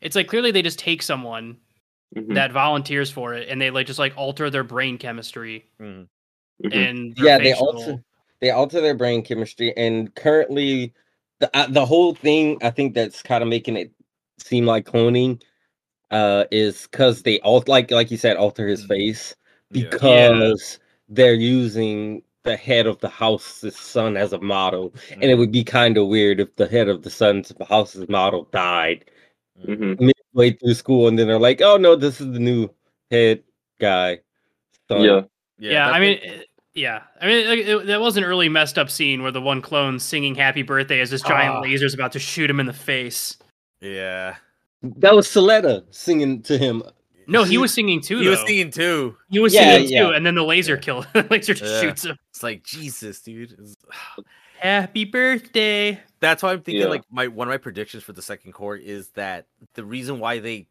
it's like clearly they just take someone Mhm. that volunteers for it, and they like just like alter their brain chemistry Mhm. Mhm. and their yeah, they alter they alter their brain chemistry, and currently, the uh, the whole thing I think that's kind of making it seem like cloning, uh, is because they all like like you said alter his Mm. face Yeah. because they're using the head of the house's son as a model, and it Mhm. would be kind of weird if the head of the son's house's model died Mhm. midway through school, and then they're like, "Oh no, this is the new head guy." son." Yeah. Yeah, I mean, it- yeah, I mean, like, it, that was an early messed up scene where the one clone singing "Happy Birthday" as this giant laser is about to shoot him in the face. yeah. that was Suletta singing to him. No, he was singing too. He was singing too. He was Yeah, singing yeah. too, and then the laser Yeah. kill laser just Yeah. shoots him. It's like Jesus, dude. Happy birthday. That's why I'm thinking Yeah. like my one of my predictions for the second cour is that the reason why they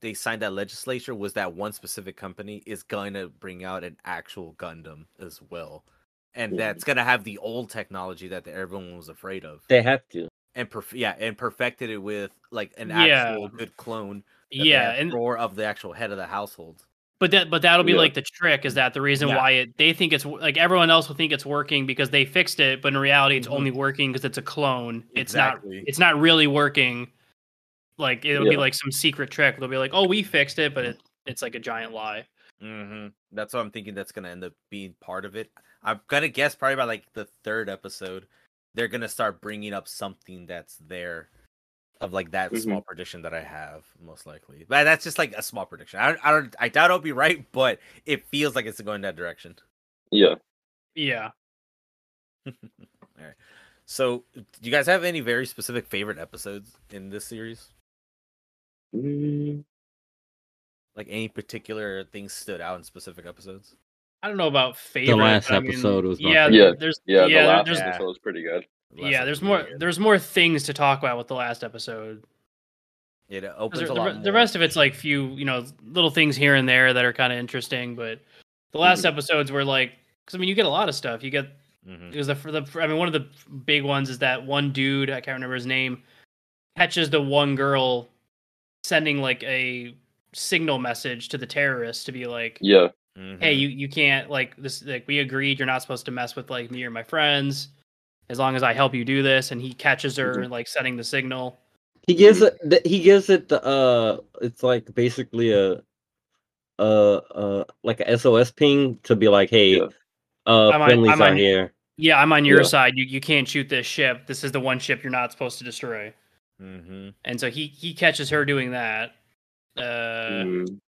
they signed that legislature was that one specific company is going to bring out an actual Gundam as well. And Yeah. that's going to have the old technology that everyone was afraid of. They have to. And perf- yeah, and perfected it with like an Yeah. actual good clone Yeah, and or of the actual head of the household. But that but that'll be Yeah. like the trick is that the reason Yeah. why it they think it's like everyone else will think it's working because they fixed it, but in reality it's Mhm. only working because it's a clone. Exactly. It's not it's not really working. Like it'll be like some secret trick. They'll be like, "Oh, we fixed it," but it, it's like a giant lie. hmm That's what I'm thinking. That's gonna end up being part of it. I'm gonna guess probably by like the third episode, they're gonna start bringing up something that's there, of like that small prediction that I have, most likely. But that's just like a small prediction. I, I don't. I doubt I'll be right, but it feels like it's going that direction. Yeah. Yeah. All right. So, do you guys have any very specific favorite episodes in this series? Mm, Like any particular things stood out in specific episodes? I don't know about favorite. The last but I mean, episode was my yeah, favorite. Yeah, There's Yeah, yeah, the last there's Yeah. episode was pretty good. The yeah, there's more was good. there's more things to talk about with the last episode. It opens The, a lot re- more. the rest of it's like few, you know, little things here and there that are kind of interesting. But the last Mm-hmm. episodes were like, because I mean, you get a lot of stuff. You get Mhm. because the, for the I mean, one of the big ones is that one dude I can't remember his name catches the one girl sending like a signal message to the terrorists to be like, Yeah. hey, Mhm. you you can't like this. Like we agreed, you're not supposed to mess with like me or my friends. As long as I help you do this, and he catches her Mhm. like setting the signal. He gives it. th- He gives it the. Uh, it's like basically a, uh, uh, like a SOS ping to be like, hey, Yeah. uh, I'm on- friendlies I'm are on- here. Yeah, I'm on your Yeah. side. You you can't shoot this ship. This is the one ship you're not supposed to destroy. Mhm. And so he he catches her doing that. Uh, Mm,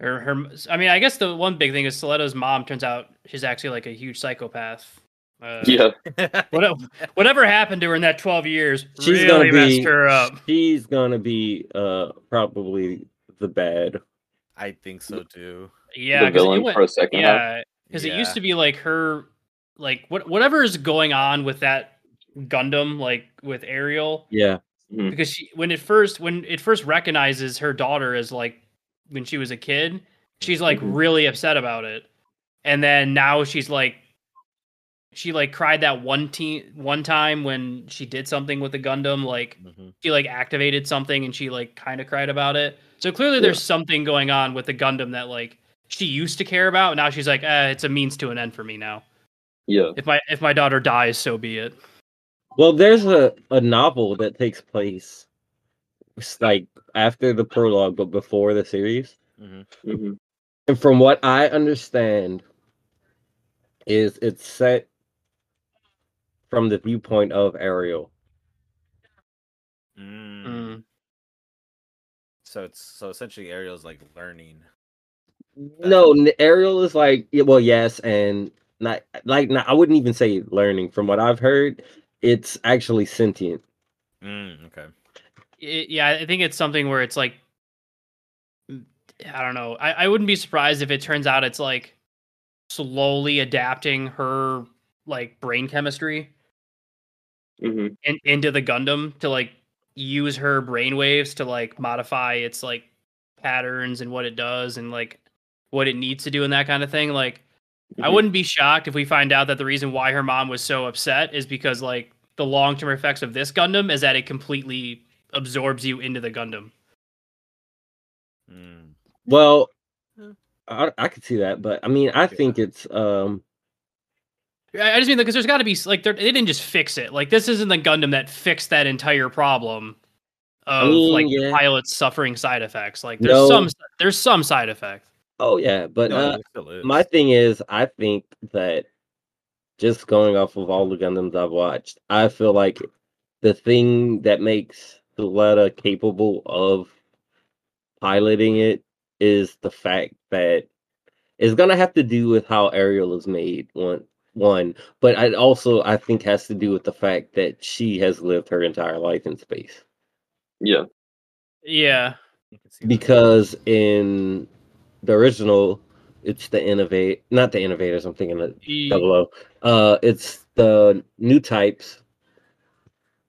her her. I mean, I guess the one big thing is Suletta's mom turns out she's actually like a huge psychopath. Uh, yeah. What, whatever happened to her in that 12 years She's really gonna messed be. her up. She's gonna be. Uh, probably the bad. I think so too. Yeah, the 'cause it villain went- for a second yeah, because it used to be like her, like what whatever is going on with that Gundam, like with Aerial, Yeah. Mhm. because she when it first when it first recognizes her daughter as like when she was a kid, she's like Mhm. really upset about it, and then now she's like. She like cried that one teen one time when she did something with the Gundam, like Mhm. she like activated something and she like kind of cried about it. So clearly Yeah. there's something going on with the Gundam that like she used to care about. Now she's like, eh, it's a means to an end for me now. Yeah. If my if my daughter dies, so be it. Well, there's a a novel that takes place. It's like after the prologue, but before the series. Mhm. Mhm. And from what I understand, is it's set from the viewpoint of Aerial. Mm. Mm. So it's so essentially Aerial's like learning. No, Ariel is like well, yes, and not like not, I wouldn't even say learning. From what I've heard, it's actually sentient. Mm, okay. It- yeah, I think it's something where it's like, I don't know. I, I wouldn't be surprised if it turns out it's like slowly adapting her like brain chemistry Mhm. in, into the Gundam to like use her brainwaves to like modify its like patterns and what it does and like what it needs to do and that kind of thing. Like I Mhm. wouldn't be shocked if we find out that the reason why her mom was so upset is because like the long term effects of this Gundam is that it completely absorbs you into the Gundam. Mm. Well, I, I could see that, but I mean, I think it's um I I just mean because there's got to be like they're- didn't just fix it. Like this isn't the Gundam that fixed that entire problem of mean, like yeah. pilots suffering side effects. Like there's No. some there's some side effect. oh yeah, but No, uh, there still is. my thing is, I think that just going off of all the Gundams I've watched, I feel like the thing that makes Suletta capable of piloting it is the fact that it's gonna have to do with how Aerial is made. One, one, but it also I think has to do with the fact that she has lived her entire life in space. Yeah. Yeah. You can see that. because in the original it's the innovate not the innovators i'm thinking of E- double o uh it's the new types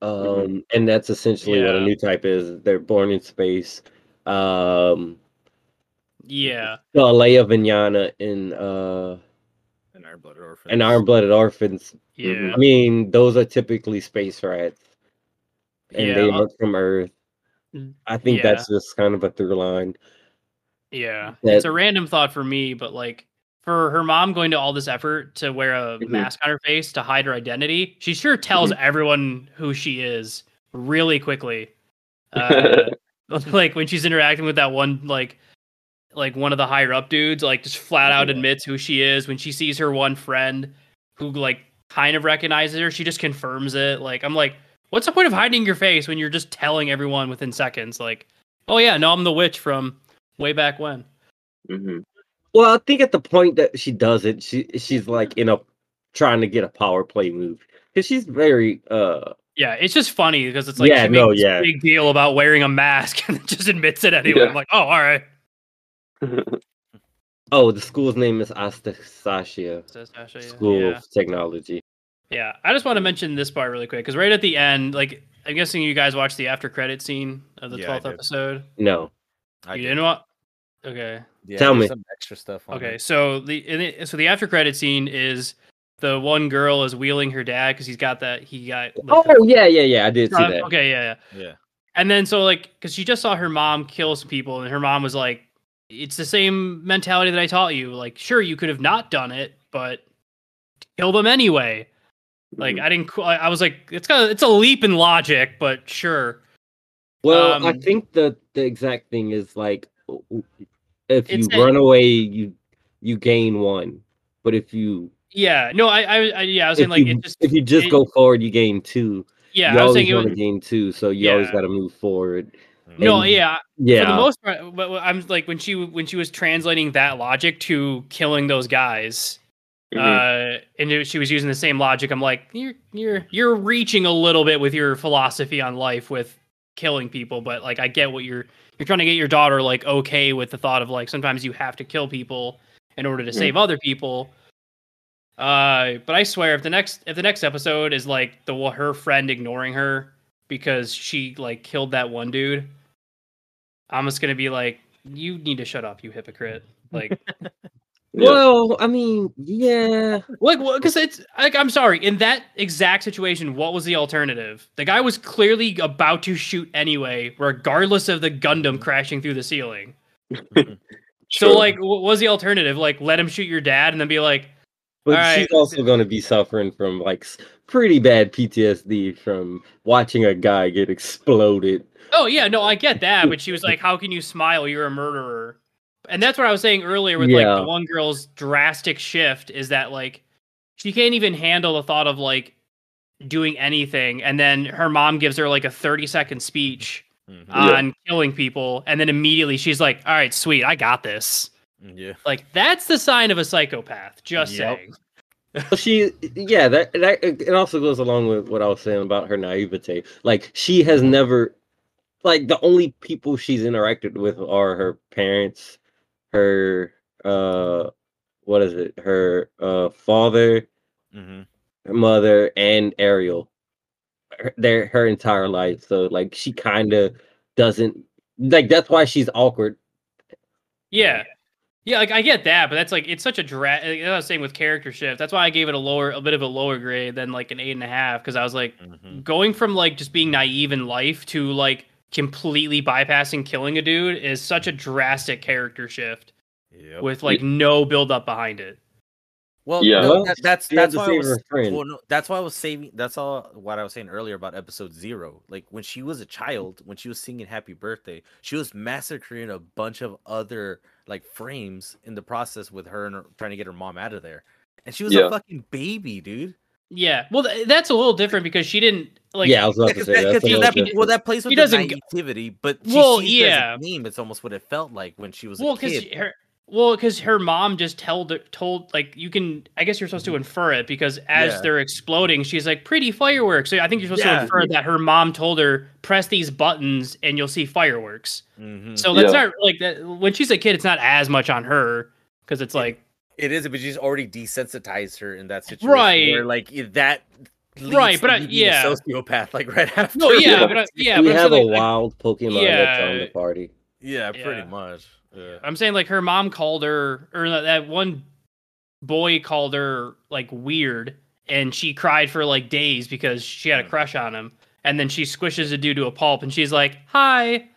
um Mm-hmm. and that's essentially what a new type is they're born in space um Yeah. the Alaya-Vijnana in uh An Iron Blooded Orphan. and Iron Blooded Orphans. Yeah. I mean, those are typically space rats. And Yeah, they look from Earth. I think yeah. that's just kind of a through line. Yeah. That- It's a random thought for me, but like for her mom going to all this effort to wear a Mhm. mask on her face to hide her identity, she sure tells everyone who she is really quickly. Uh, like when she's interacting with that one like like one of the higher up dudes like just flat out Yeah. admits who she is. When she sees her one friend who like kind of recognizes her she just confirms it. Like i'm like what's the point of hiding your face when you're just telling everyone within seconds? Like oh yeah no i'm the witch from way back when. Hmm Well, I think at the point that she does it, she she's like in a trying to get a power play move. Because she's very uh yeah it's just funny because it's like Yeah, she no, makes this yeah. big deal about wearing a mask and just admits it anyway. Yeah. i'm like oh all right oh the school's name is Asticassia Says Asha, yeah. School Yeah. of Technology. Yeah, I just want to mention this part really quick because right at the end, like I'm guessing you guys watched the after credit scene of the twelfth did. episode. No, I you did. didn't want? Okay, Yeah, Tell me. some extra stuff. On okay. it. So the in it, so the after credit scene is the one girl is wheeling her dad because he's got that he got. like, the- oh yeah, yeah, yeah. I did see Uh, that. Okay, yeah, yeah. Yeah. And then so like because she just saw her mom kill some people, and her mom was like, "It's the same mentality that I taught you. Like, sure, you could have not done it, but kill them anyway." Like I didn't. I I was like, it's kind of it's a leap in logic, but sure. Well, I Um, think the the exact thing is like if you run away, you you gain one, but if you Yeah, no, I, I, I yeah, I was saying like you, it just if you just it- go forward, you gain two. yeah, you I was always saying want to gain two, so you always got to move forward. No, and- yeah, Yeah, for the most part. But I'm like when she when she was translating that logic to killing those guys, Mhm. uh, and she was using the same logic. I'm like, you're you're you're reaching a little bit with your philosophy on life with killing people, but like I get what you're you're trying to get your daughter like okay with the thought of like sometimes you have to kill people in order to Mhm. save other people. Uh, but I swear if the next if the next episode is like the her friend ignoring her because she like killed that one dude, I'm just gonna be like, you need to shut up, you hypocrite. Like, Yeah. Well, I mean, yeah. like, because it's like, I'm sorry. In that exact situation, what was the alternative? The guy was clearly about to shoot anyway, regardless of the Gundam crashing through the ceiling. So, like, what was the alternative? Like, let him shoot your dad, and then be like, But All she's right. also going to be suffering from like pretty bad PTSD from watching a guy get exploded. "Oh yeah, no, I get that," but she was like, "How can you smile? You're a murderer." And that's what I was saying earlier with like the one girl's drastic shift is that like she can't even handle the thought of like doing anything, and then her mom gives her like a 30 second speech Mhm. Yeah. on killing people, and then immediately she's like, "All right, sweet, I got this." Yeah. Like that's the sign of a psychopath. Just Yep. saying. Well, she, yeah, that that it also goes along with what I was saying about her naivete. Like she has never, like the only people she's interacted with are her parents, her uh, what is it? Her uh father, hmm her mother, and Aerial. Her, their her entire life. So like she kind of doesn't like that's why she's awkward. Yeah. Yeah, like I get that, but that's like it's such a dra like, I was saying with character shift. That's why I gave it a lower, a bit of a lower grade than like an eight and a half, because I was like hmm going from like just being naive in life to like completely bypassing killing a dude is such a drastic character shift Yep. with like no build up behind it. Well, Yeah. no, that, that's she that's why I was her well, no, that's why I was saving. That's all what I was saying earlier about episode zero. Like when she was a child, when she was singing "Happy Birthday," she was massacring a bunch of other like frames in the process with her and her, trying to get her mom out of there. And she was Yeah. a fucking baby, dude. Yeah, well, th- that's a little different because she didn't like. yeah, I was about to say that, that's a 'cause little that- different. well, that plays with She the doesn't naivety, but she Well, sees it as yeah. a game. It's almost what it felt like when she was well, a because her well, because her mom just told told like you can. I guess you're supposed to infer it because as Yeah. they're exploding, she's like pretty fireworks. So I think you're supposed Yeah. to infer that her mom told her press these buttons and you'll see fireworks. Mhm. So that's Yeah. not like that. When she's a kid, it's not as much on her because it's like It is, but she's already desensitized her in that situation. Right. Where like i- that. Right, but to I- you a yeah. sociopath, like right after. no, yeah, Yeah. but I, yeah, we but I'm have a like, wild Pokemon that's on Yeah. the party. Yeah, Yeah. pretty much. Yeah. I'm saying like her mom called her, or that- that one boy called her like weird, and she cried for like days because she had a hmm. crush on him. And then she squishes a dude to a pulp, and she's like, "Hi,"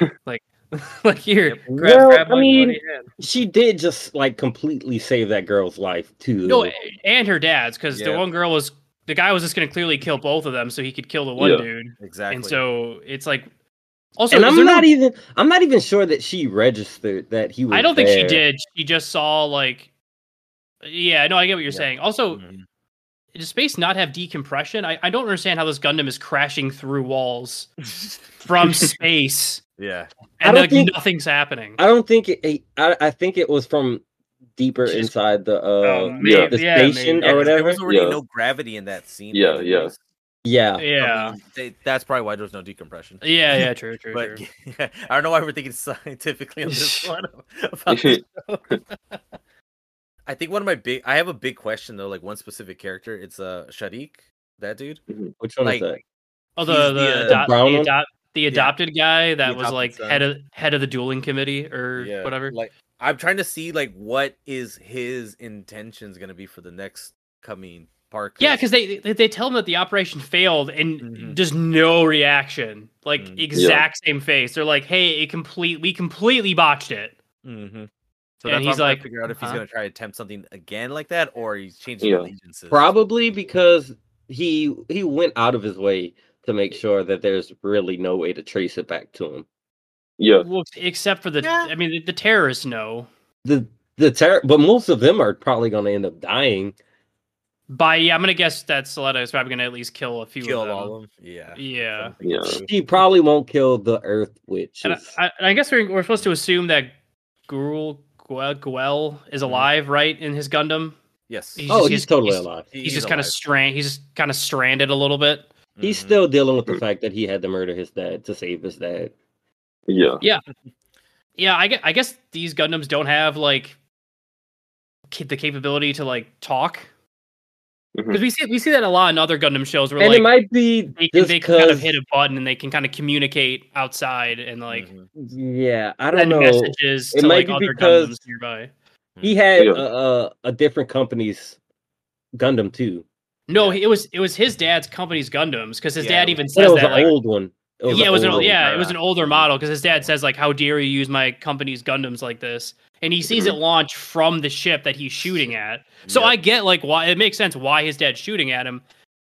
like, like here, grab, Well, grab I mean- She did just like completely save that girl's life too. No, and her dad's because the one girl was the guy was just gonna clearly kill both of them so he could kill the one Yeah. dude. Exactly. And so it's like, also, and I'm there no- not even I'm not even sure that she registered that he was. I don't think she did. She just saw like, yeah, no, I get what you're Yeah. saying. Also, Mhm. does space not have decompression? I, I don't understand how this Gundam is crashing through walls from space yeah. I and don't like think- nothing's happening. I don't think it. I, I think it was from deeper She's- inside the uh Oh, yeah. the yeah, station maybe. Yeah, or 'cause there whatever. was already Yeah. no gravity in that scene. Yeah, yeah. Anyways. Yeah. Yeah, I mean, they, that's probably why there was no decompression. yeah, yeah, true, true, But true. I don't know why we're thinking scientifically on this one. about this. I think one of my big, I have a big question though. Like one specific character, it's uh Shaddiq, that dude. Which one Like, is that? Oh, the the, the, uh, adopt- brown the, one? the adopted guy that was like son. head of head of the dueling committee or whatever. Like I'm trying to see like what is his intentions gonna be for the next coming park. Yeah, because they, they they tell him that the operation failed and Mhm. just no reaction, like Mhm. exact same face. They're like, "Hey, it complete we completely botched it." hmm So And that's he's why I'm like, figure out if he's "Huh?" gonna try to attempt something again like that, or he's changing Yeah. allegiances. Probably because he he went out of his way to make sure that there's really no way to trace it back to him. Yeah. Well, except for the, Yeah. I mean, the, the terrorists know. The the ter- but most of them are probably going to end up dying. By yeah, I'm gonna guess that Suletta is probably gonna at least kill a few kill of them. all of them. Yeah. Yeah, Yeah. She probably won't kill the Earth Witch. and I, I, I guess we're, we're supposed to assume that Gurul Guel, Guel is alive, right, in his Gundam. Yes. He's oh, just- he's, totally he's- alive. He's, just kind of strand. He's just kind of stranded a little bit. He's Mhm. still dealing with the fact that he had to murder his dad to save his dad. Yeah. Yeah, Yeah. I guess, I guess these Gundams don't have like the capability to like talk Because we see we see that a lot in other Gundam shows where and like it might be they, can, just they can kind of 'cause- hit a button and they can kind of communicate outside and like Mhm. Yeah, I don't know. messages It to might like be other because- Gundams nearby. He had Yeah. a, a a different company's Gundam too. No, Yeah. it was it was his dad's company's Gundams because his Yeah, dad even But says it was that an like, old one. It yeah, it was an old old, yeah, it was an older model because his dad says like, "How dare you use my company's Gundams like this?" And he sees it launch from the ship that he's shooting at. So Yep. I get like why it makes sense why his dad's shooting at him,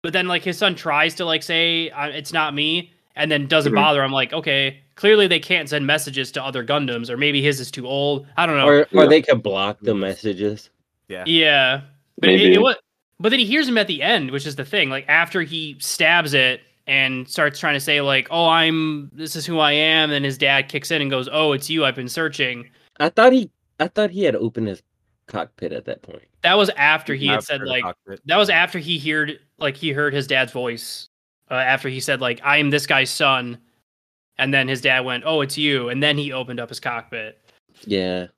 but then like his son tries to like say it's not me, and then doesn't Mhm. bother. I'm like, okay, clearly they can't send messages to other Gundams, or maybe his is too old. I don't know. Or or they could block the messages. Yeah. Yeah, but it, it, was. But then he hears him at the end, which is the thing. Like after he stabs it and starts trying to say like, "Oh, I'm this is who I am," and his dad kicks in and goes, "Oh, it's you. I've been searching." I thought he I thought he had opened his cockpit at that point. That was after he had After said like that was after he heard like he heard his dad's voice. Uh, after he said like, "I am this guy's son," and then his dad went, "Oh, it's you," and then he opened up his cockpit. Yeah.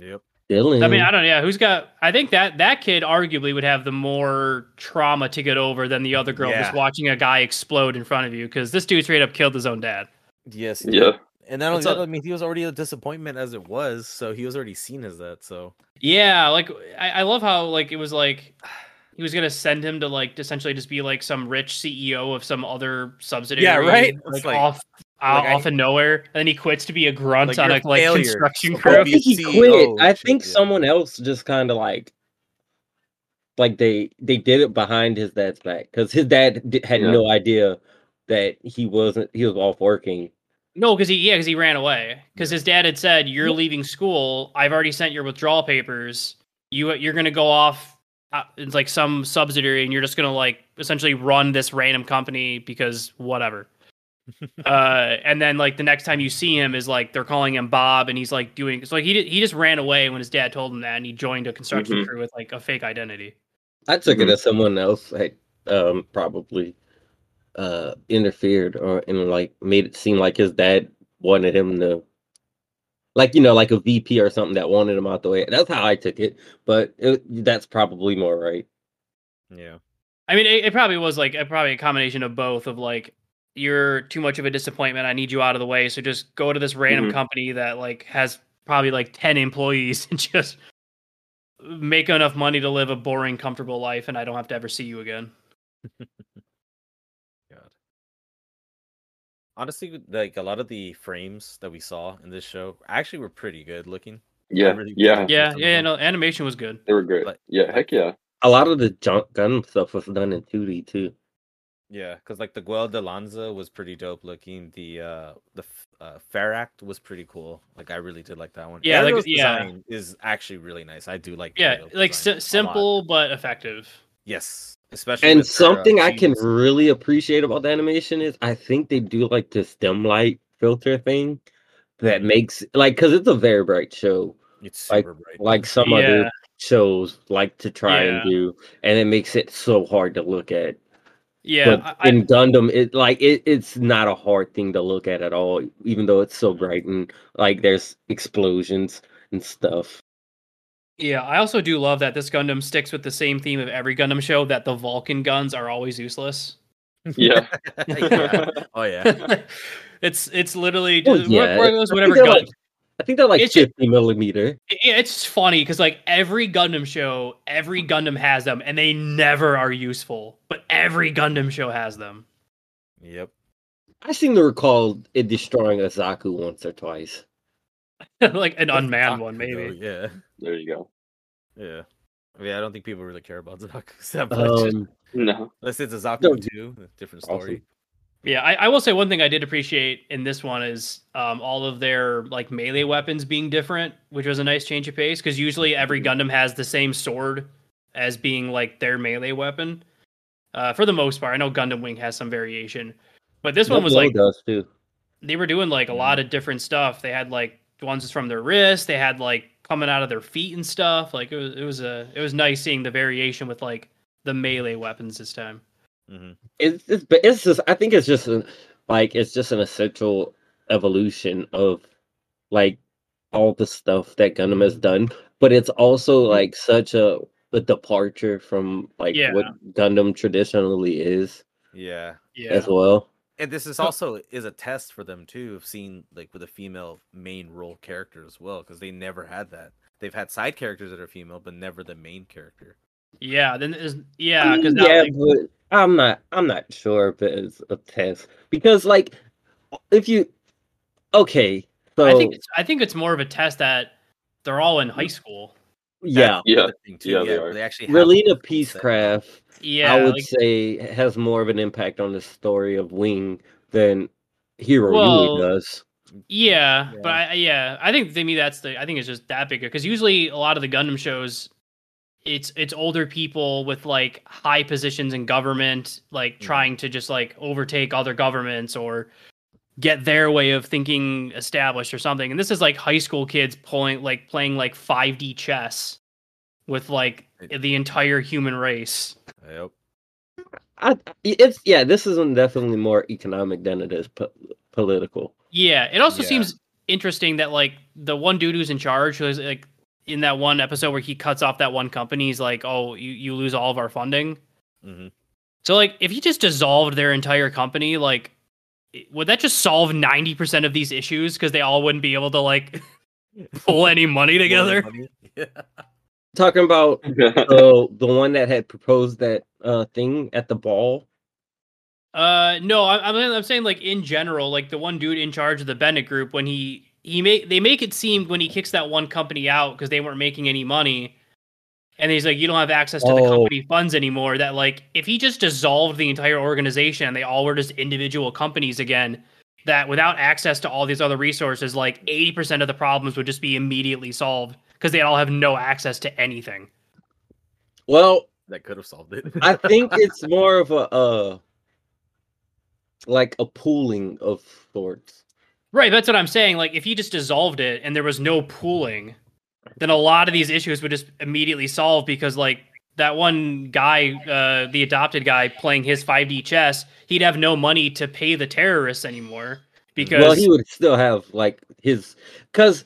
Yep. Dylan. I mean, I don't know. Yeah, who's got? I think that that kid arguably would have the more trauma to get over than the other girl just watching a guy explode in front of you because this dude straight up killed his own dad. Yes. he Yeah. Did. And not only that, up? I mean, he was already a disappointment as it was, so he was already seen as that. So Yeah, like I, I love how like it was like he was gonna send him to like essentially just be like some rich CEO of some other subsidiary. Yeah, right? Like, like- off like, uh, I- off of nowhere, and then he quits to be a grunt Like, on a a like failure. construction crew. I think he quit. I think yeah. someone else just kind of like, like they they did it behind his dad's back because his dad di- had Yeah. no idea that he wasn't he was off working. No, because he yeah, because he ran away. Because his dad had said, "You're leaving school. I've already sent your withdrawal papers. You you're gonna go off. Uh, it's like some subsidiary, and you're just gonna like essentially run this random company because whatever." uh, and then like the next time you see him is like they're calling him Bob, and he's like doing. It's like he he just ran away when his dad told him that, and he joined a construction Mhm. crew with like a fake identity. I took it Mhm. as someone else had um probably uh interfered or and like made it seem like his dad wanted him to like you know like a VP or something that wanted him out the way. That's how I took it, but it, that's probably more right. Yeah. I mean, it, it probably was like a, probably a combination of both. Of like, you're too much of a disappointment. I need you out of the way. So just go to this random Mhm. company that like has probably like ten employees and just make enough money to live a boring, comfortable life, and I don't have to ever see you again. Honestly, like a lot of the frames that we saw in this show actually were pretty good looking. Yeah, really yeah, did Yeah, some yeah, no, animation was good. they were good. Like- yeah, heck yeah. A lot of the junk gun stuff was done in 2D too. Yeah, because like the Guel Dilanza was pretty dope looking. The uh the uh, Pharact was pretty cool. Like I really did like that one. Yeah, like, Aerial's yeah. design is actually really nice. I do like. Yeah, like si- simple but effective. Yes, especially And with her, uh, something I can really appreciate about the animation is I think they do like this dim light filter thing that makes like because it's a very bright show, It's like- bright. like some Yeah. other shows like to try Yeah. and do, and it makes it so hard to look at. Yeah, but I, in Gundam, it like it, it's not a hard thing to look at at all, even though it's so bright and like there's explosions and stuff. Yeah. I also do love that this Gundam sticks with the same theme of every Gundam show that the Vulcan guns are always useless. Yeah. yeah. Oh yeah. it's it's literally Well, yeah, where, goes whatever gun. like- I think they're like It's ju- 50 millimeter. Yeah, it's funny because like every Gundam show, every Gundam has them, and they never are useful. But every Gundam show has them. Yep. I seem to recall it destroying a Zaku once or twice. like an unmanned Zaku, one, though, maybe. Yeah. There you go. Yeah. I mean, I don't think people really care about Zaku that much. Um, No. Unless it's a no, Zaku too, a different awesome. story. Yeah, I, I will say one thing I did appreciate in this one is um, all of their like melee weapons being different, which was a nice change of pace. Because usually every Gundam has the same sword as being like their melee weapon. Uh, for the most part, I know Gundam Wing has some variation, but this one was like does too. they were doing like a lot of different stuff. They had like ones from their wrists, they had like coming out of their feet and stuff. Like it was it was a it was nice seeing the variation with like the melee weapons this time. hmm It's it's but it's just I think it's just an, like it's just an essential evolution of like all the stuff that Gundam has done, but it's also like such a a departure from like Yeah. what Gundam traditionally is Yeah. Yeah. as well. And this is also is a test for them too of seeing like with a female main role character as well because they never had that. They've had side characters that are female, but never the main character. Yeah, then is yeah, because yeah, like, but I'm not I'm not sure if it's a test because like if you okay, so I think it's, I think it's more of a test that they're all in high mm. school. Yeah, That's the Yeah. thing, too. Yeah, they yeah, are. they actually have Relena set. Peacecraft Yeah, I would like, say has more of an impact on the story of Wing than Heero Well, Yuy does. yeah, but Yeah. I yeah, I think to me that's the I think it's just that bigger because usually a lot of the Gundam shows, it's it's older people with like high positions in government, like Mhm. trying to just like overtake other governments or get their way of thinking established or something. And this is like high school kids pulling like playing like 5D chess with like the entire human race. Yep. I, it's yeah, this isn't definitely more economic than it is po- political. Yeah, it also Yeah. seems interesting that like the one dude who's in charge, who's like in that one episode where he cuts off that one company, he's like, "Oh, you you lose all of our funding." hmm So like, if he just dissolved their entire company, like, it- would that just solve ninety percent of these issues because they all wouldn't be able to like pull any money together? Yeah. talking about the the one that had proposed that uh thing at the ball. Uh, no, I- I'm I'm saying like in general, like the one dude in charge of the Benerit Group when he he make they make it seem when he kicks that one company out because they weren't making any money, and he's like, you don't have access to the Oh. company funds anymore. That like if he just dissolved the entire organization and they all were just individual companies again, that without access to all these other resources, like eighty percent of the problems would just be immediately solved because they all have no access to anything. Well, that could have solved it. I think it's more of a uh like a pooling of sorts. Right, that's what I'm saying. Like, if you just dissolved it and there was no pooling, then a lot of these issues would just immediately solve because, like, that one guy, uh, the adopted guy playing his 5D chess, he'd have no money to pay the terrorists anymore because well, he would still have like his because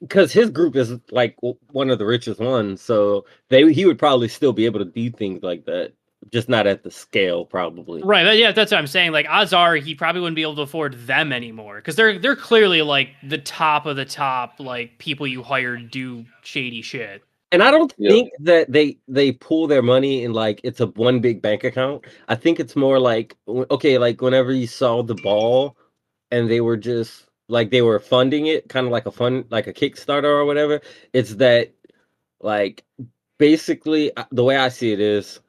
because his group is like one of the richest ones, so they he would probably still be able to do things like that, just not at the scale, probably. Right, yeah, that's what I'm saying. Like odds are he probably wouldn't be able to afford them anymore because they're they're clearly like the top of the top, like people you hire do shady shit. And I don't Yeah. think that they they pool their money in like it's a one big bank account. I think it's more like okay, like whenever you saw the ball, and they were just like they were funding it, kind of like a fun like a Kickstarter or whatever. It's that like basically uh, the way I see it is,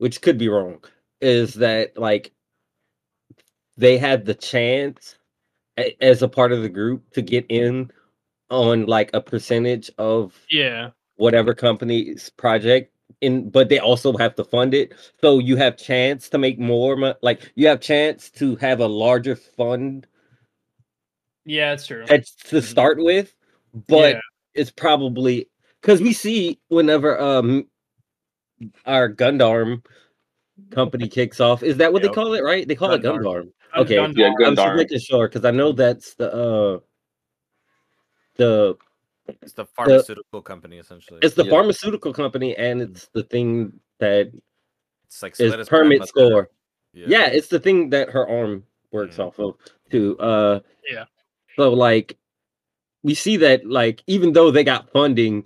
which could be wrong, is that like they had the chance a- as a part of the group to get in on like a percentage of Yeah, whatever company's project in but they also have to fund it so you have chance to make more mo- like you have chance to have a larger fund yeah, it's true. to start with but Yeah. it's probably because we see whenever um our GUND-ARM company kicks off is that what Yep. they call it right they call it Gundam. Gundam okay Gundam. Yeah, I was just making sure because I know that's the uh the it's the pharmaceutical company essentially. it's the Yeah. pharmaceutical company and it's the thing that It's like is Suletta's Permet grandmother. score. Yeah. it's the thing that her arm works Mhm. off of too. Uh Yeah. So like we see that like even though they got funding,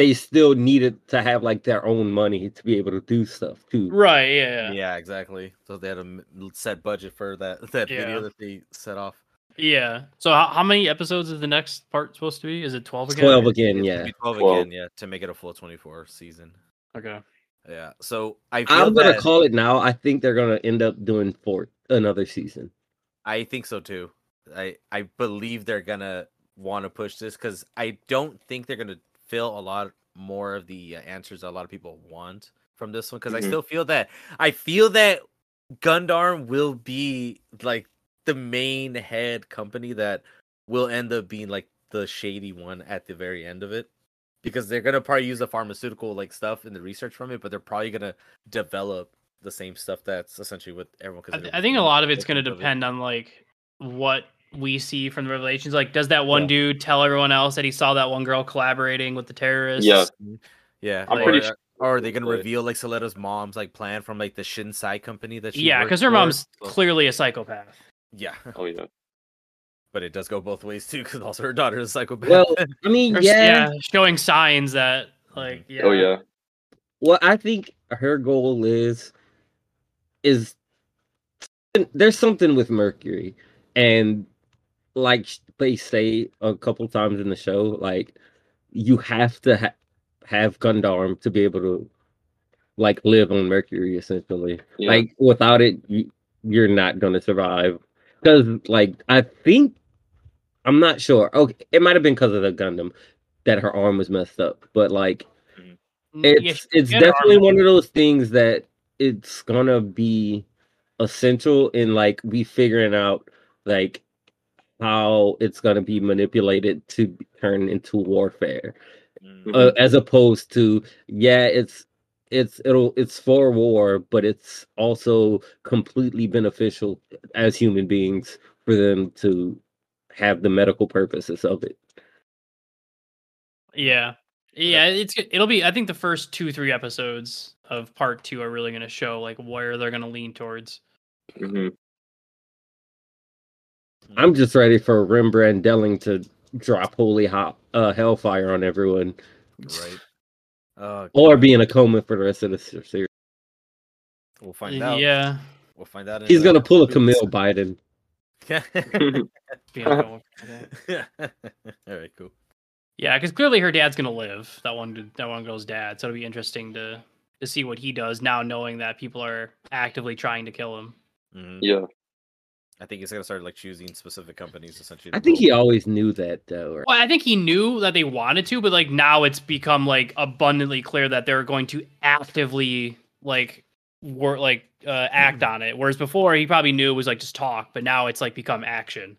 they still needed to have like their own money to be able to do stuff too. Right, yeah, yeah. Yeah, exactly. So they had a set budget for that that Yeah. video that they set off. Yeah. So how, how many episodes is the next part supposed to be? Is it 12 again? Twelve again, It's yeah. gonna be twelve Well- again, yeah, to make it a full twenty four season. Okay. Yeah. So I feel I'm gonna that- call it now. I think they're gonna end up doing four another season. I think so too. I I believe they're gonna want to push this because I don't think they're gonna fill a lot more of the uh, answers that a lot of people want from this one because I Mhm. still feel that I feel that GUND-ARM will be like the main head company that will end up being like the shady one at the very end of it because they're gonna probably use the pharmaceutical like stuff in the research from it, but they're probably gonna develop the same stuff that's essentially with everyone. I, Because I think a lot of it's going to depend on like what we see from the revelations. Like, does that one Yeah. dude tell everyone else that he saw that one girl collaborating with the terrorists? Yeah. Mm-hmm. Yeah, I'm or, pretty sure Or are they gonna reveal like Suletta's mom's like plan from like the Shin Sei company that she Yeah, because her for? mom's So- clearly a psychopath. yeah, Oh yeah. but it does go both ways too because also her daughter is a psychopath. Well, I mean, Or s- yeah. showing signs that like mm-hmm. yeah. Oh yeah. What I think her goal is is there's something with Mercury, and like they say a couple times in the show, like you have to ha- have Gundam to be able to like live on Mercury, essentially. Yeah. Like without it, you, you're not gonna survive. Because like I think I'm not sure. Okay, it might have been because of the Gundam that her arm was messed up, but like Mm, it's yeah, it's her definitely one of those things that it's gonna be essential in like we figuring out like how it's gonna be manipulated to be turned into warfare Mm. uh, as opposed to yeah it's it's it'll it's for war but it's also completely beneficial as human beings for them to have the medical purposes of it Yeah. Yeah, it's it'll be I think the first 2 3 episodes of part 2 are really going to show like where they're going to lean towards. hmm i'm just ready for Rembran delling to drop holy hop uh, hellfire on everyone, Right. Uh, or be in a coma for the rest of the series. we'll find out. Yeah. We'll find out. He's gonna pull a weeks. Kamille Bidan. Being a coma for that. All right, cool. Yeah, because clearly her dad's gonna live. That one, that one girl's dad. So it'll be interesting to to see what he does now, knowing that people are actively trying to kill him. Mhm. Yeah. I think he's gonna start like choosing specific companies essentially. I think he roll. always knew that though. Right? Well, I think he knew that they wanted to, but like now it's become like abundantly clear that they're going to actively like work, like uh, act on it. Whereas before he probably knew it was like just talk, but now it's like become action.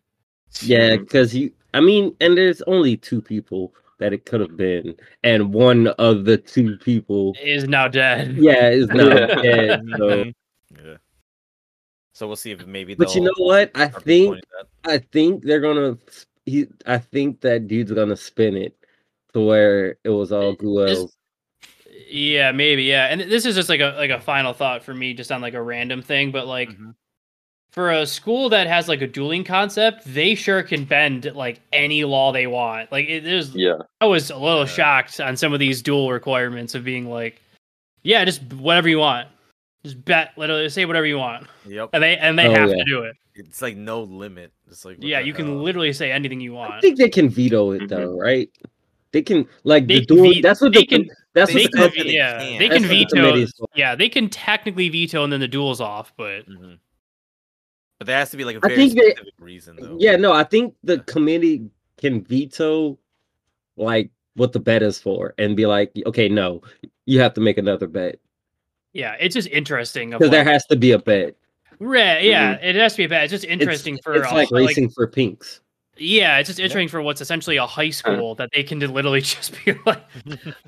Yeah, because you I mean, and there's only two people that it could have been, and one of the two people, Is now dead. yeah, is not Yeah. dead. So, Mhm. Yeah. So we'll see if maybe. but you know what? I think. I think they're gonna. He, I think that dude's gonna spin it to where it was all Guel. Yeah, maybe. Yeah, and this is just like a like a final thought for me, just on like a random thing, but like. Mhm. For a school that has like a dueling concept, they sure can bend like any law they want. Like it is. Yeah. I was a little Yeah. shocked on some of these dual requirements of being like, yeah, just whatever you want, just bet, literally say whatever you want, Yep. and they and they Oh, have yeah. to do it. It's like no limit. It's like Yeah, the you can literally say anything you want. I think they can veto it though, right? They can like They the can ve- That's what they the can- that's They what the can, company- they yeah, can. they can what the veto. committee's. Yeah, they can technically veto, and then the duel's off. But Mhm. But there has to be like a very think they- specific reason though. Yeah, no, I think the committee can veto like what the bet is for and be like, okay, no, you have to make another bet yeah, it's just interesting. Of because there has to be a bet. right, yeah, mm-hmm. it has to be bad. It's just interesting it's, for it's a- like racing for pinks. Yeah, it's just interesting for what's essentially a high school that they can literally just be like,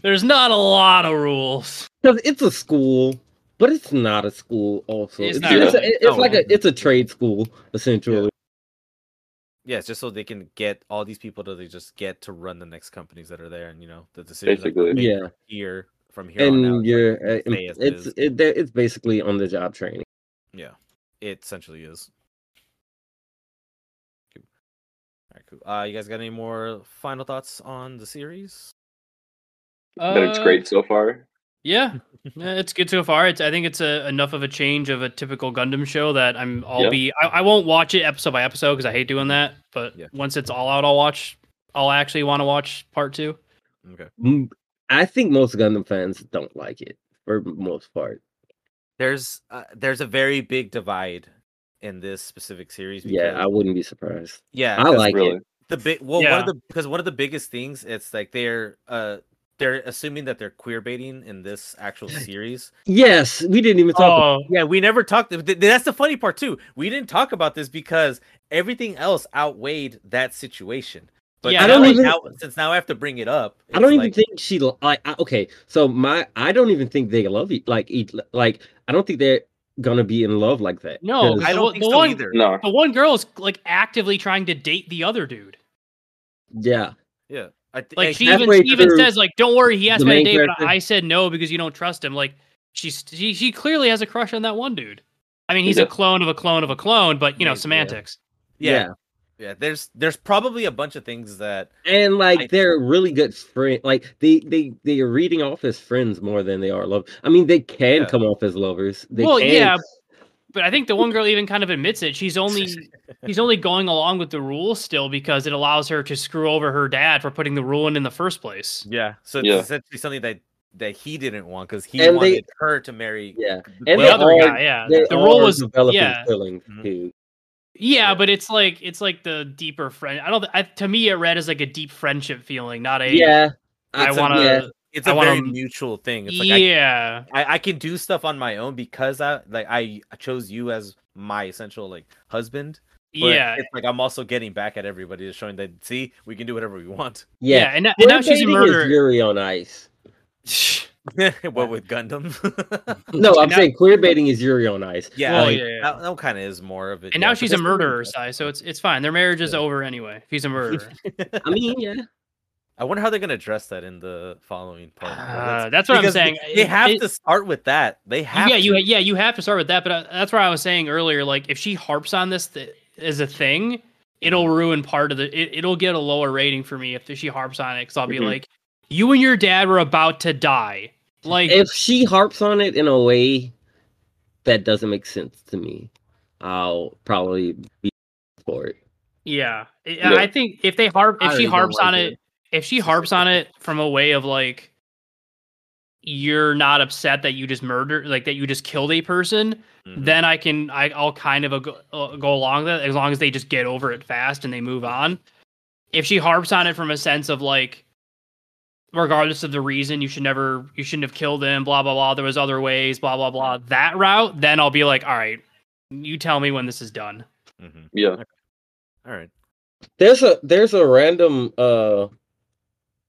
there's not a lot of rules. Because it's a school, but it's not a school. Also, It's it's, not it's, really. a- it's No. like a oh. it's a trade school essentially. Yeah, it's just so they can get all these people to they just get to run the next companies that are there, and you know the decisions that Basically. Yeah. here from here on out. And you're uh, stay as it's is. it, it's basically on the job training. yeah, it essentially is. Cool. All right, cool. Uh, you guys got any more final thoughts on the series? That it's Uh, great so far. Yeah, yeah, it's good so far. It's I think it's a, enough of a change of a typical Gundam show that I'm I'll Yeah. be I, I won't watch it episode by episode because I hate doing that. But Yeah. once it's all out, I'll watch. I'll actually want to watch part two. Okay. I think most Gundam fans don't like it for most part. There's uh, there's a very big divide in this specific series. Yeah, I wouldn't be surprised. yeah. I like really. it. the big well one of the because one of the biggest things it's like they're uh they're assuming that they're queer baiting in this actual series. Yes, we didn't even talk. Oh, Yeah, we never talked. th- th- That's the funny part too. We didn't talk about this because everything else outweighed that situation. But Yeah, I don't like, even- now, since now I have to bring it up. I don't even like- think she li- like. I- Okay, so my I don't even think they love you. Like, each, like I don't think they're gonna be in love like that. No, I don't one- think the so one- either. No. the one girl is like actively trying to date the other dude. yeah, Yeah, I th- Like I- she even she even says like, "Don't worry, he asked me to main date, but I said no because you don't trust him." Like she's she she clearly has a crush on that one dude. I mean, he's Yeah. a clone of a clone of a clone, but you know Yeah, yeah. semantics. yeah, yeah, yeah. There's there's probably a bunch of things that and like I- they're really good friend. Like they they they are reading off as friends more than they are love. I mean, they can Yeah. come off as lovers. They well, can. yeah, but I think the one girl even kind of admits it. She's only he's only going along with the rules still because it allows her to screw over her dad for putting the rule in in the first place. yeah. So it's Yeah. essentially something that that he didn't want because he And they- wanted her to marry. yeah. the And The other are- guy, yeah, the rule was developing yeah. feelings Mhm. too. Yeah, Yeah. but it's like it's like the deeper friend. I don't. I, to me, it read as like a deep friendship feeling, not a. Yeah, I want to. yeah. It's I a wanna- very mutual thing. It's like yeah, I, I can do stuff on my own because I like I chose you as my essential like husband. But yeah, it's like I'm also getting back at everybody, just showing that see we can do whatever we want. yeah, yeah. And, now- and now she's a baiting is murderer. Yuri on ice. what with Gundam? No, I'm now- saying queer baiting is Yuri on ice. yeah, Well, like, yeah, yeah. that, that kind of is more of it. And yeah, now she's a murderer, interesting. Sai, so it's it's fine. Their marriage is Yeah. over anyway. If he's a murderer, I mean, yeah. I wonder how they're gonna address that in the following part. Uh, that's what I'm saying. They It- have it- to start with that. They have. yeah, you yeah you have to start with that. But uh, that's where I was saying earlier. Like, if she harps on this th- as a thing, it'll ruin part of the. It, it'll get a lower rating for me if she harps on it because I'll be Mhm. like, "You and your dad were about to die." Like, if she harps on it in a way that doesn't make sense to me, I'll probably be for it. yeah, I- Yeah. I think if they harp, I if she harps like on it. it, if she harps on it from a way of like, you're not upset that you just murdered, like that you just killed a person, Mhm. then I can I, I'll kind of go, uh, go along with it as long as they just get over it fast and they move on. If she harps on it from a sense of like, regardless of the reason, you should never you shouldn't have killed him, blah blah blah. There was other ways, blah blah blah. That route, then I'll be like, all right, you tell me when this is done. Mhm. Yeah. All right. There's a there's a random uh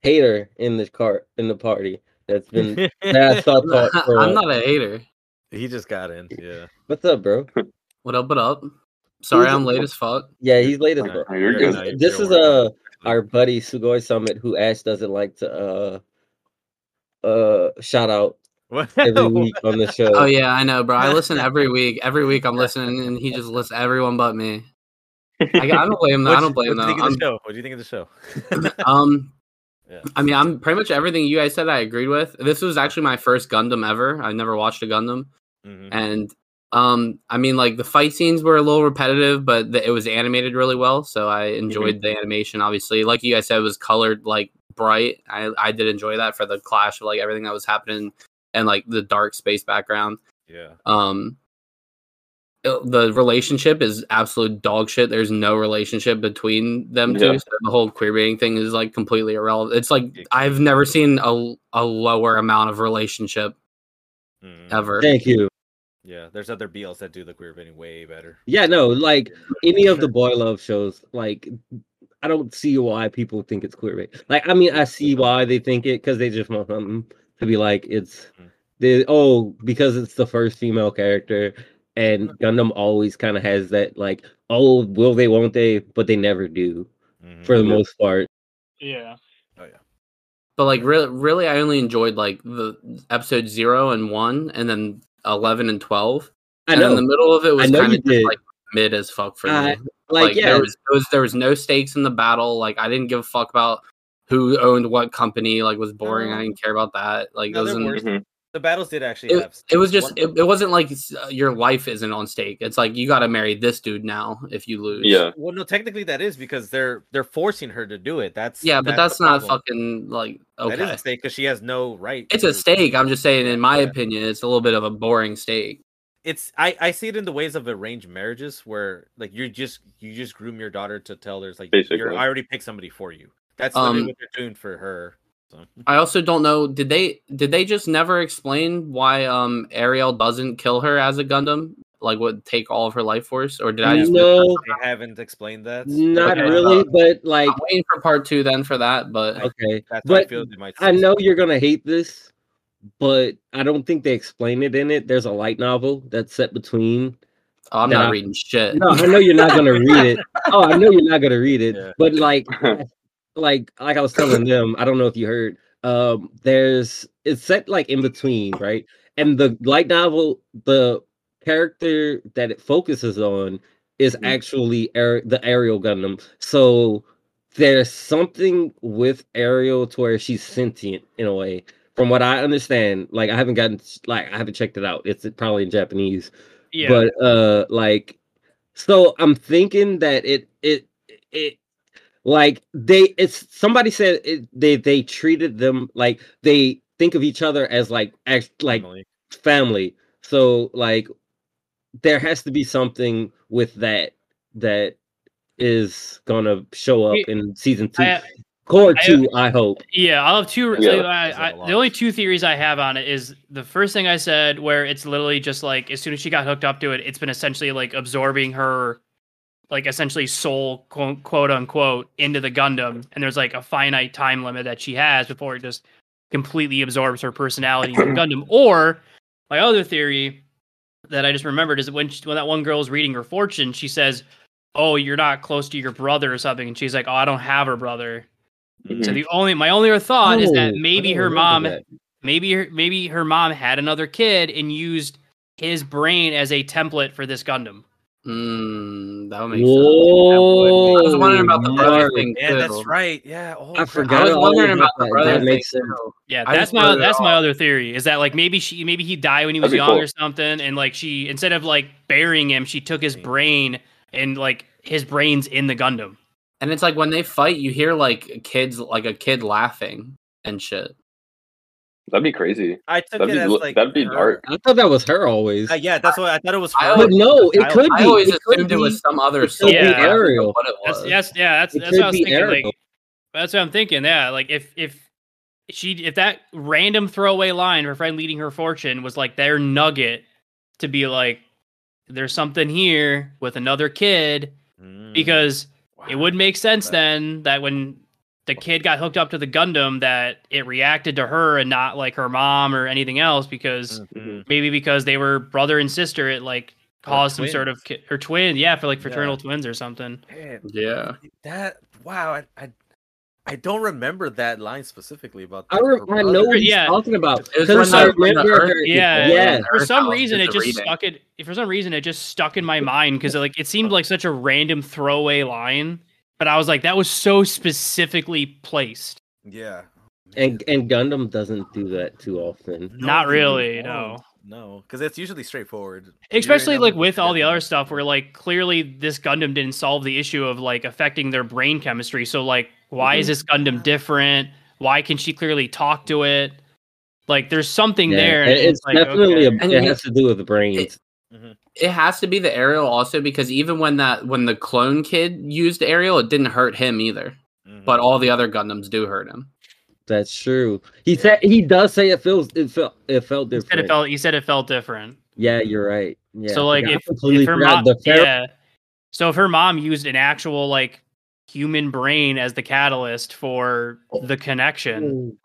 hater in this cart in the party that's been that I saw talk for. I'm not a hater. He just got in. Yeah. What's up, bro? What up? What up? Sorry, Who's- I'm late as fuck. Yeah, he's late as fuck. You're you're good. This you're is working. Our buddy Sugoi Summit who Ash doesn't like to uh uh shout out every week on the show. Oh yeah, I know, bro. I listen every week. Every week I'm listening, and he just lists everyone but me. I, I don't blame him. though. I don't blame What do you him. think of though. the show? What do you think of the show? I'm- Um, Yeah. I mean, I'm pretty much everything you guys said. I agreed with. This was actually my first Gundam ever. I never watched a Gundam, Mhm. and um, I mean, like the fight scenes were a little repetitive, but the, it was animated really well, so I enjoyed the animation. Obviously, like you guys said, it was colored like bright. I I did enjoy that for the clash of like everything that was happening and like the dark space background. Yeah. um it- the relationship is absolute dog shit there's no relationship between them two Yeah. so the whole queer baiting thing is like completely irrelevant it's like i've never seen a, a lower amount of relationship Mhm. ever Thank you. Yeah. There's other BLs that do the queer baiting way better. Yeah, no, like any of the boy love shows, like I don't see why people think it's queer bait. Like, I mean, I see why they think it because they just want something to be like it's Mhm. the oh because it's the first female character, and Gundam always kind of has that like oh will they won't they but they never do Mhm. for the most part. Yeah. Oh yeah. but like really really i only enjoyed like the episode 0 and 1 and then 11 and 12 I and know, in the middle of it was kind you of did. like mid as fuck for I- me uh, like, yeah, there was, there was there was no stakes in the battle. Like I didn't give a fuck about who owned what company. Like was boring. I uh-huh. didn't care about that. Like No, it there wasn't. Were-. The battles did actually It, have. it was just it, it wasn't like uh, your life isn't on stake. It's like you got to marry this dude now if you lose. Yeah. Well, no, technically that is because they're they're forcing her to do it. That's yeah, but that's not problem. fucking like That is okay. a stake because she has no right. It's a to- stake. I'm just saying, in my Yeah. opinion, it's a little bit of a boring stake. It's I I see it in the ways of arranged marriages where like you're just you just groom your daughter to tell there's like Basically. you're I already picked somebody for you. That's literally Um, what they're doing for her. So I also don't know. Did they did they just never explain why um Aerial doesn't kill her as a Gundam? Like would take all of her life force, or did I just? no, they haven't explained that. not Okay, really, uh, but like I'm waiting for part two then for that, but okay, That's why I but feel they might. I know you're gonna hate this, but I don't think they explain it in it. There's a light novel that's set between. oh, I'm Nah. not reading shit. No, I know you're not gonna read it. Oh, I know you're not gonna read it. Yeah. But like, like, like I was telling them, I don't know if you heard. Um, there's it's set like in between, right? And the light novel, the character that it focuses on is Mhm. actually Ar- the Aerial Gundam. So there's something with Aerial to where she's sentient in a way. From what I understand, like I haven't gotten like I haven't checked it out. It's probably in Japanese. Yeah. But uh like so I'm thinking that it it it like they it's somebody said it, they they treated them like they think of each other as like act like Emily. family. So like there has to be something with that that is gonna show up in season two. I- Cour I- two, I hope. Yeah, I'll have two. Yeah. I, There's I, a lot. the only two theories I have on it is the first thing I said, where it's literally just like as soon as she got hooked up to it, it's been essentially like absorbing her, like essentially soul, quote, quote unquote, into the Gundam, and there's like a finite time limit that she has before it just completely absorbs her personality the Gundam. Or my other theory that I just remembered is that when she, when that one girl's reading her fortune, she says, "Oh, you're not close to your brother or something," and she's like, "Oh, I don't have a brother." So Mhm. the only my only thought is Oh, that maybe her mom that. maybe her maybe her mom had another kid and used his brain as a template for this Gundam. Mm, that would make sense. Whoa! I was wondering about the brother Mark. thing Yeah, too. that's right. Yeah. Oh, I forgot. I was wondering about the that. brother That thing makes sense. Yeah, that's my that's my other theory. Is that like maybe she maybe he died when he was That'd young cool. or something, and like she instead of like burying him, she took his brain and like his brain's in the Gundam. And it's like when they fight, you hear like kids, like a kid laughing and shit. That'd be crazy. I took That'd it be as like that'd be her- dark. I thought that was her always. Uh, yeah, that's what I thought it was. I her. but no, it could I be. always it could assumed it was be- some other it soul. could be I don't know Aerial. What it That's was. yes, yeah, that's It that's what I was thinking. Aerial. Like, that's what I'm thinking. Yeah, like if if she if that random throwaway line, her friend leading her fortune, was like their nugget to be like, there's something here with another kid Mm, because it would make sense That- then that when the kid got hooked up to the Gundam that it reacted to her and not like her mom or anything else because Mhm. maybe because they were brother and sister it like caused some sort of twins. ki- or twin yeah for like Yeah. fraternal twins or something Man, Yeah. that wow. I, I I don't remember that line specifically about. I, the- re- I know what he's Yeah. talking about. It was I the- when the remember her. yeah yeah. for some reason it just stuck it for some reason it just stuck in my mind because like it seemed like such a random throwaway line but i was like that was so specifically placed Yeah. And and Gundam doesn't do that too often. Not really, don't. no. No, because it's usually straightforward. especially like with all the other stuff where like clearly this gundam didn't solve the issue of like affecting their brain chemistry so like why is mm-hmm. this gundam different why can she clearly talk to it like there's something Yeah, there and and it's like, definitely okay. a, it has to do with the brains. It has to be the Aerial also because even when that when the clone kid used Aerial, it didn't hurt him either. Mhm. But all the other Gundams do hurt him. That's true. He said he does say it feels it felt it felt You said different. it felt you said it felt different yeah, you're right. Yeah. so like I if, completely if her mom the Pharaoh- yeah so if her mom used an actual like human brain as the catalyst for the connection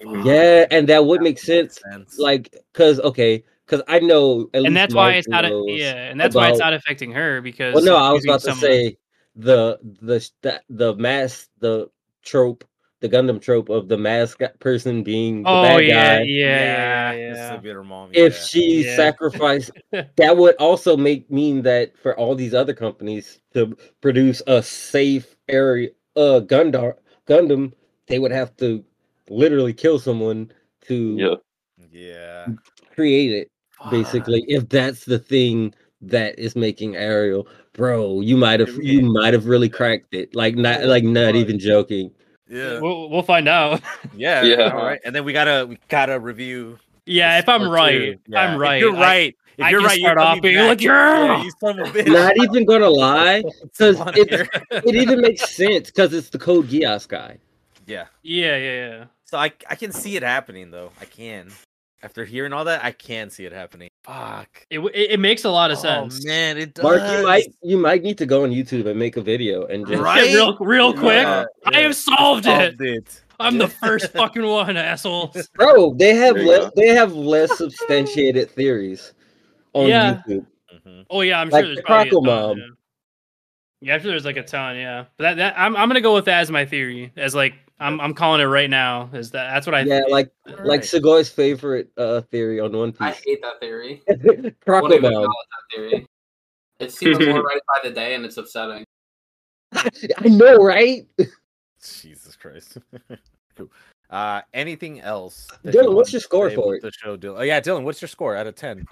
Yeah, and that would make sense. sense. Like, cause okay, cause I know, at and that's why it's not a, yeah and that's why it's not affecting her because Well, no, I was using about to someone- say the the the, the mask the trope, the Gundam trope of the mask person being the oh bad yeah, guy. yeah yeah this yeah would be mom. If yeah. she Yeah. sacrificed, that would also make mean that for all these other companies to produce a safe area, uh, Gundam, Gundam, they would have to literally kill someone to Yeah. yeah, create it. Basically if that's the thing that is making Aerial, bro, you might have you might have really cracked it. Like not like not even joking. yeah, we'll, we'll find out yeah, Yeah. All right, and then we gotta we gotta review. yeah if i'm right if Yeah, i'm right If you're I- right. If you're right, you're off coming being back. like, yeah, "Yeah." you son of a bitch. Not even gonna lie, because it, it even makes sense because it's the Code Geass guy. yeah. yeah yeah yeah So I I can see it happening though. I can. After hearing all that, I can see it happening. Fuck. it, it, it makes a lot of Oh sense man, it does. Mark, you might you might need to go on YouTube and make a video and just Right? real real quick Yeah, i have solved it Solved it. i'm the first fucking one assholes bro. They have There le- they have less substantiated theories on Yeah. YouTube. Mhm. oh yeah i'm Like sure there's the probably a Crackle ton, Mom. yeah. yeah i'm sure there's like a ton yeah but that, that I'm, I'm gonna go with that as my theory as like i'm, I'm calling it right now is that that's what i Yeah, like like Alright. Sugoi's favorite uh theory on One Piece. I hate that theory. I Crocodile. acknowledge that theory. It seems more right by the day, and it's upsetting. I know, right? Jesus Christ. cool. Uh, anything else? Dylan, what's your score for it? The show, Dylan. Oh yeah, Dylan. What's your score out of ten?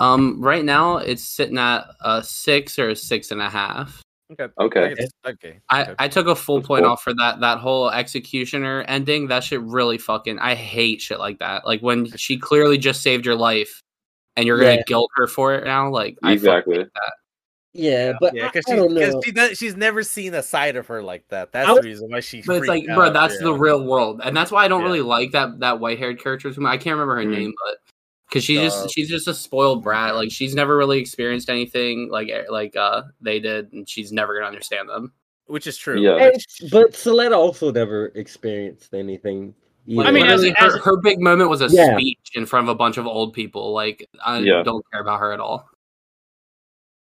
Um, right now it's sitting at a six or a six and a half. Okay. Okay. I Okay. I. I took a full That's point cool. off for that that whole executioner ending. That shit really fucking I hate shit like that. Like when she clearly just saved your life and you're gonna Yeah. guilt her for it now. Like Exactly. hate that. Yeah, but yeah, I, because I she, don't 'cause know. she she's never seen a side of her like that. That's I the reason why she. But it's like, freaked bro, that's yeah. the real world, and that's why I don't Yeah. really like that that white haired character. I can't remember her Mhm. name, but because she's Uh, just she's just a spoiled brat. Like she's never really experienced anything like eh, like uh they did, and she's never gonna understand them. Which is true. Yeah. And- but Suletta also never experienced anything. Like, I mean, as- literally, as- her, her big moment was a Yeah. speech in front of a bunch of old people. Like I Yeah. don't care about her at all.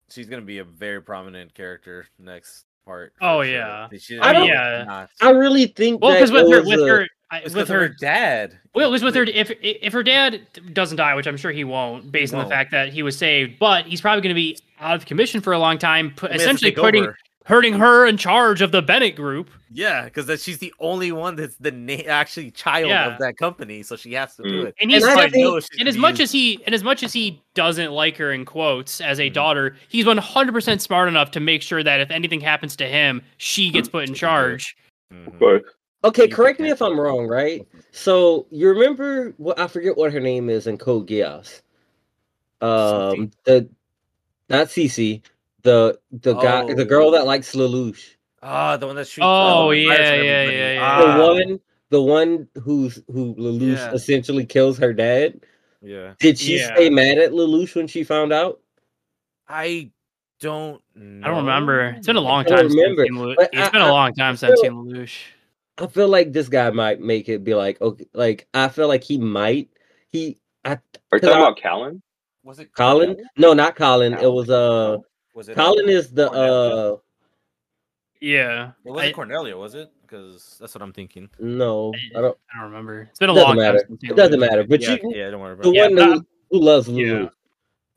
She's gonna be a very prominent character next part. Oh, for sure. yeah. She- I don't- Yeah. I really think well because with her with a- her I, with her her dad. Well, it was with her. If if her dad doesn't die, which I'm sure he won't, based on the won't. fact that he was saved, but he's probably going to be out of commission for a long time, pu- he has to essentially putting over. hurting her in charge of the Benerit group. Yeah, because she's the only one that's the na- actually child Yeah. of that company, so she has to do Mm. it. And he's I like, think- and as much as he and as much as he doesn't like her in quotes as Mm-hmm. a daughter, he's 100% smart enough to make sure that if anything happens to him, she gets put in charge. Mhm. But Okay, correct me if I'm wrong, right? So you remember what I forget what her name is in Code Geass. Um, the not C.C., the the guy, the girl Oh. that likes Lelouch, Ah, the one that shoots. Oh, uh, yeah, yeah, yeah, yeah. Ah, the one, the one who's who Lelouch Yeah. essentially kills her dad. Yeah, Did she Yeah. stay mad at Lelouch when she found out? I don't. Know. I don't remember. It's been a long I don't time since remember, I've seen Lelu- but It's I- been a I- long time since I've seen Lelouch. I feel like this guy might make it be like okay, like I feel like he might he I are you 'Cause talking I- about Kallen? Was it Colin? No, not Colin. It was uh Was it Colin is the Cornelia? uh Yeah, It wasn't I, Cornelia, was it? Because that's what I'm thinking. no, I don't. I don't remember. It's been a It doesn't long matter. time. It doesn't matter. But yeah, you, yeah, don't worry about the it. Yeah, one but who, who loves yeah.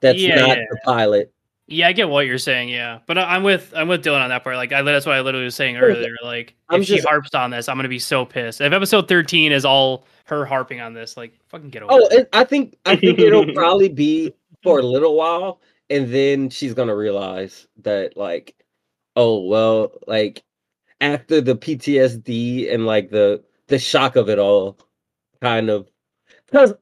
That's Yeah, not yeah. the pilot. Yeah, I get what you're saying. Yeah, but I, I'm with I'm with Dylan on that part. Like, I, that's what I literally was saying earlier. Like, I'm if she harps on this, I'm gonna be so pissed. If episode 13 is all her harping on this, like, fucking get over. Oh, it. it, I think I think it'll probably be for a little while, and then she's gonna realize that like, oh well, like after the PTSD and like the the shock of it all, kind of, because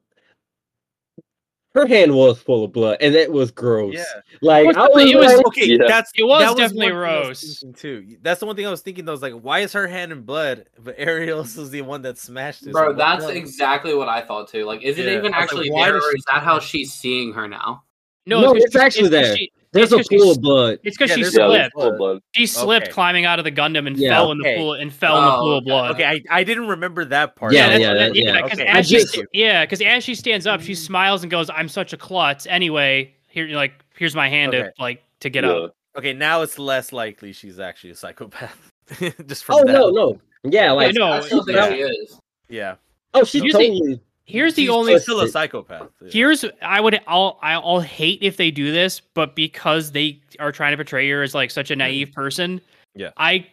her hand was full of blood and it was gross. Yeah. Like It was I was, definitely- it was- like, Okay, Yeah. that's It was that definitely one thing I was Rose. thinking Too. That's the one thing I was thinking. though. was like, why is her hand in blood, but Aerial's is the one that smashed it? Bro, that's what- exactly what I thought too. Like, is it Yeah, even I was like, actually why there, or is that how she's seeing her now? No, it's actually actually 'cause there. she- there's it's a 'cause she pool of blood. It's because Yeah, she there's- Yeah, slipped. that's full of blood. She slipped Okay. climbing out of the Gundam and Yeah. fell in the Okay. pool and fell in the Oh, pool of blood. Okay, I, I didn't remember that part. Yeah, that's- yeah, that- that- yeah. Because Okay, as she, just- st- yeah, because as she stands up, she mm-hmm. smiles and goes, "I'm such a klutz." Anyway, here, like, here's my hand Okay. to like to get Yeah. up. Okay, now it's less likely she's actually a psychopath. Just from Oh that. no, no, yeah, like no, I still think yeah. she is. Yeah, oh, she's Here's the- totally. Here's the she's only still a psychopath. Yeah. Here's I would I'll I'll hate if they do this, but because they are trying to portray her as like such a hmm. naive person, Yeah. I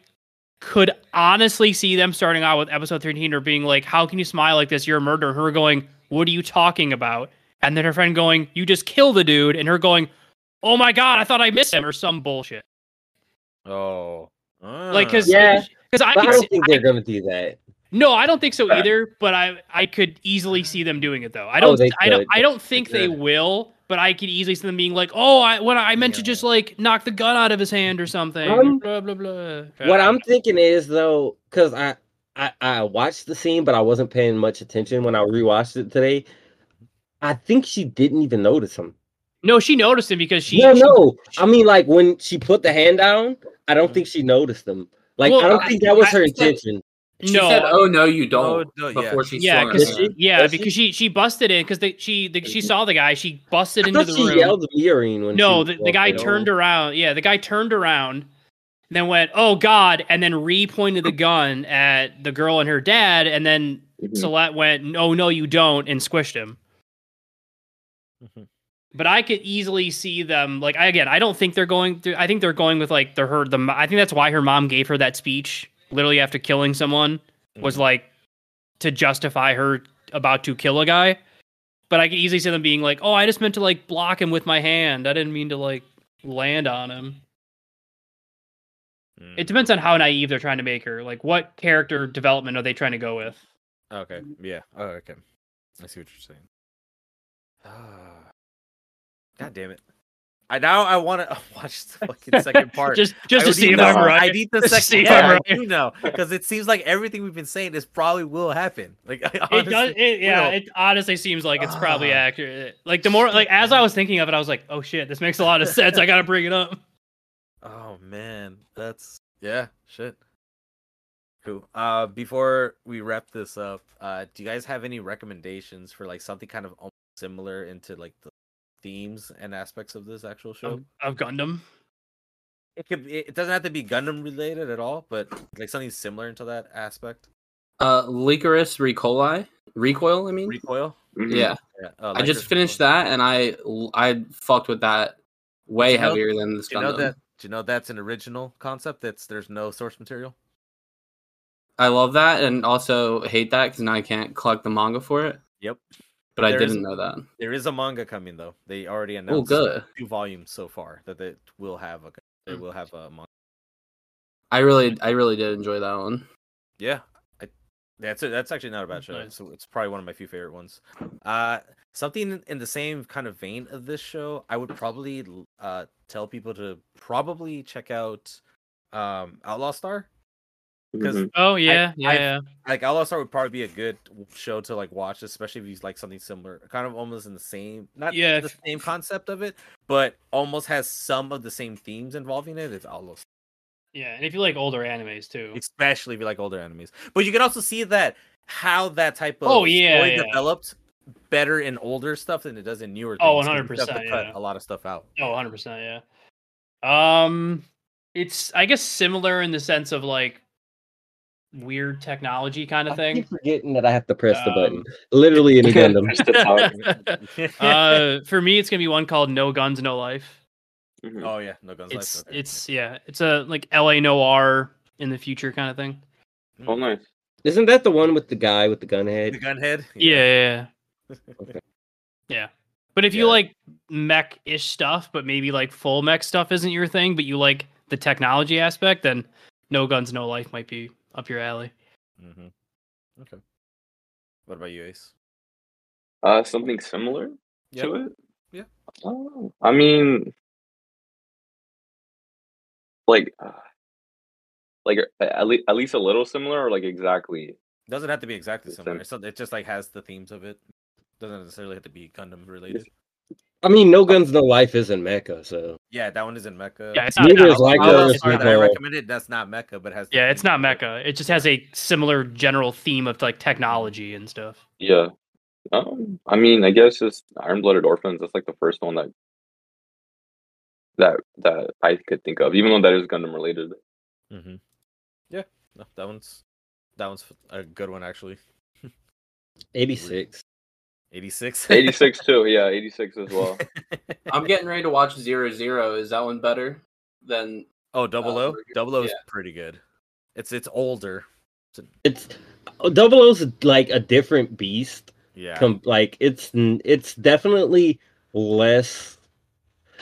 could honestly see them starting out with episode 13 or being like, How can you smile like this? You're a murderer. Her going, What are you talking about? And then her friend going, You just killed the dude, and her going, Oh my god, I thought I missed him or some bullshit. Oh, Like cause Yeah. because I, I don't see- think I- they're gonna do that. No, I don't think so either. But I I could easily see them doing it though. I Oh, don't they I don't. I don't think they could. will. But I could easily see them being like, "Oh, I what I meant to just like knock the gun out of his hand or something." Um, blah blah blah. What I'm thinking is though, because I, I I watched the scene, but I wasn't paying much attention when I rewatched it today. I think she didn't even notice him. no, she noticed him because she. no, she- no. I mean, like when she put the hand down, I don't think she noticed him. Like Well, I don't I- think that was I her said- intention. She no. said, "Oh no, you don't." no, yeah. before she yeah, swung her because yeah, she? because she she busted in because they she the, she saw the guy. She busted I into the she room. yelled at Irene when No, she the, the guy walked in. turned around. Yeah, the guy turned around, then went, "Oh God!" and then re-pointed the gun at the girl and her dad, and then. Suletta went, "No, no, you don't," and squished him. Mhm. But I could easily see them like I again. I don't think they're going through. I think they're going with like the her the. I think that's why her mom gave her that speech literally after killing someone was Mhm. like to justify her about to kill a guy. But I could easily see them being like, "Oh, I just meant to like block him with my hand. I didn't mean to like land on him." Mm. It depends on how naive they're trying to make her. Like, what character development are they trying to go with? Okay. Yeah. Oh, okay. I see what you're saying. Ah. God damn it! I now I want to watch the fucking second part. just just I to see if the- I'm right. I need the Just second. see if yeah, I'm I right. do know because it seems like everything we've been saying is probably will happen. Like I It does. honestly It, yeah, will. it honestly seems like it's probably Ah. accurate. Like the more, like as I was thinking of it, I was like, "Oh shit, this makes a lot of sense. I gotta bring it up." Oh man, that's yeah, shit. Cool. Uh, before we wrap this up, uh, do you guys have any recommendations for like something kind of similar into like the themes and aspects of this actual show? Of, of Gundam. It could. It it doesn't have to be Gundam related at all, but like something similar into that aspect. Uh, Lycoris Recoil. Recoil, I mean. Recoil. Mhm. Yeah, Yeah, uh, I just finished Recoil. that, and I I fucked with that way you know- heavier than this Do you know that? Do you know that's an original concept? That's there's no source material. I love that, and also hate that because now I can't collect the manga for it. Yep. But I didn't know that. There is a manga coming though. They already Oh, announced good. two volumes so far that they will have a they Mm. will have a manga. I really, I really did enjoy that one. Yeah, I, that's it. That's actually not a bad show. Nice. So it's probably one of my few favorite ones. Uh, something in the same kind of vein of this show, I would probably uh tell people to probably check out um Outlaw Star because Mhm. Oh yeah, yeah, I've- yeah. like Outlaw Star would probably be a good show to like watch, especially if you like something similar, kind of almost in the same, not Yeah, the same concept of it, but almost has some of the same themes involving it. It's Outlaw, Star, Yeah, and if you like older animes too. especially if you like older enemies. But you can also see that how that type of Oh, yeah, story yeah. developed better in older stuff than it does in newer. Oh, things, 'cause you have to 100%, cut a lot of stuff out. Oh, 100 percent, yeah. Um, it's I guess similar in the sense of like weird technology kind of I thing. keep forgetting that I have to press the Um, button. Literally any Gundam. Press the top. uh, for me, it's gonna be one called No Guns, No Life. Mhm. oh yeah, no guns. It's Life, okay. it's yeah, it's a like L.A. noir in the future kind of thing. Oh, nice. Isn't that the one with the guy with the gun the head? gunhead. Yeah, yeah, yeah. Okay. Yeah. But if you like mech ish stuff, but maybe like full mech stuff isn't your thing, but you like the technology aspect, then No Guns, No Life might be up your alley. hmm Okay. What about you, Ace? Uh, something similar Yeah. to it. Yeah. Oh, I mean, like, uh, like uh, at least at least a little similar, or like exactly. Doesn't have to be exactly similar. sim- It's, not- it just like has the themes of it. Doesn't necessarily have to be Gundam related. I mean, No Guns No Life isn't Mecha, so Yeah, that one is in Mecha. Yeah, it's not. Neither no, is like Star that I Mecha. recommended. That's not Mecha, but has. Yeah, it's not Mecha. it. It just has a similar general theme of like technology and stuff. Yeah. Um, I mean, I guess it's Iron Blooded Orphans. That's like the first one that that that I could think of, even though that is Gundam related. Mm-hmm. Yeah, no, that one's that one's a good one actually. 86. 86. 86 too. Yeah, 86 as well. I'm getting ready to watch Zero Zero. Is that one better than? oh, Double Uh, O. Double O is yeah. pretty good. It's it's older. It's Double O's like a different beast. Yeah. Com- like it's it's definitely less.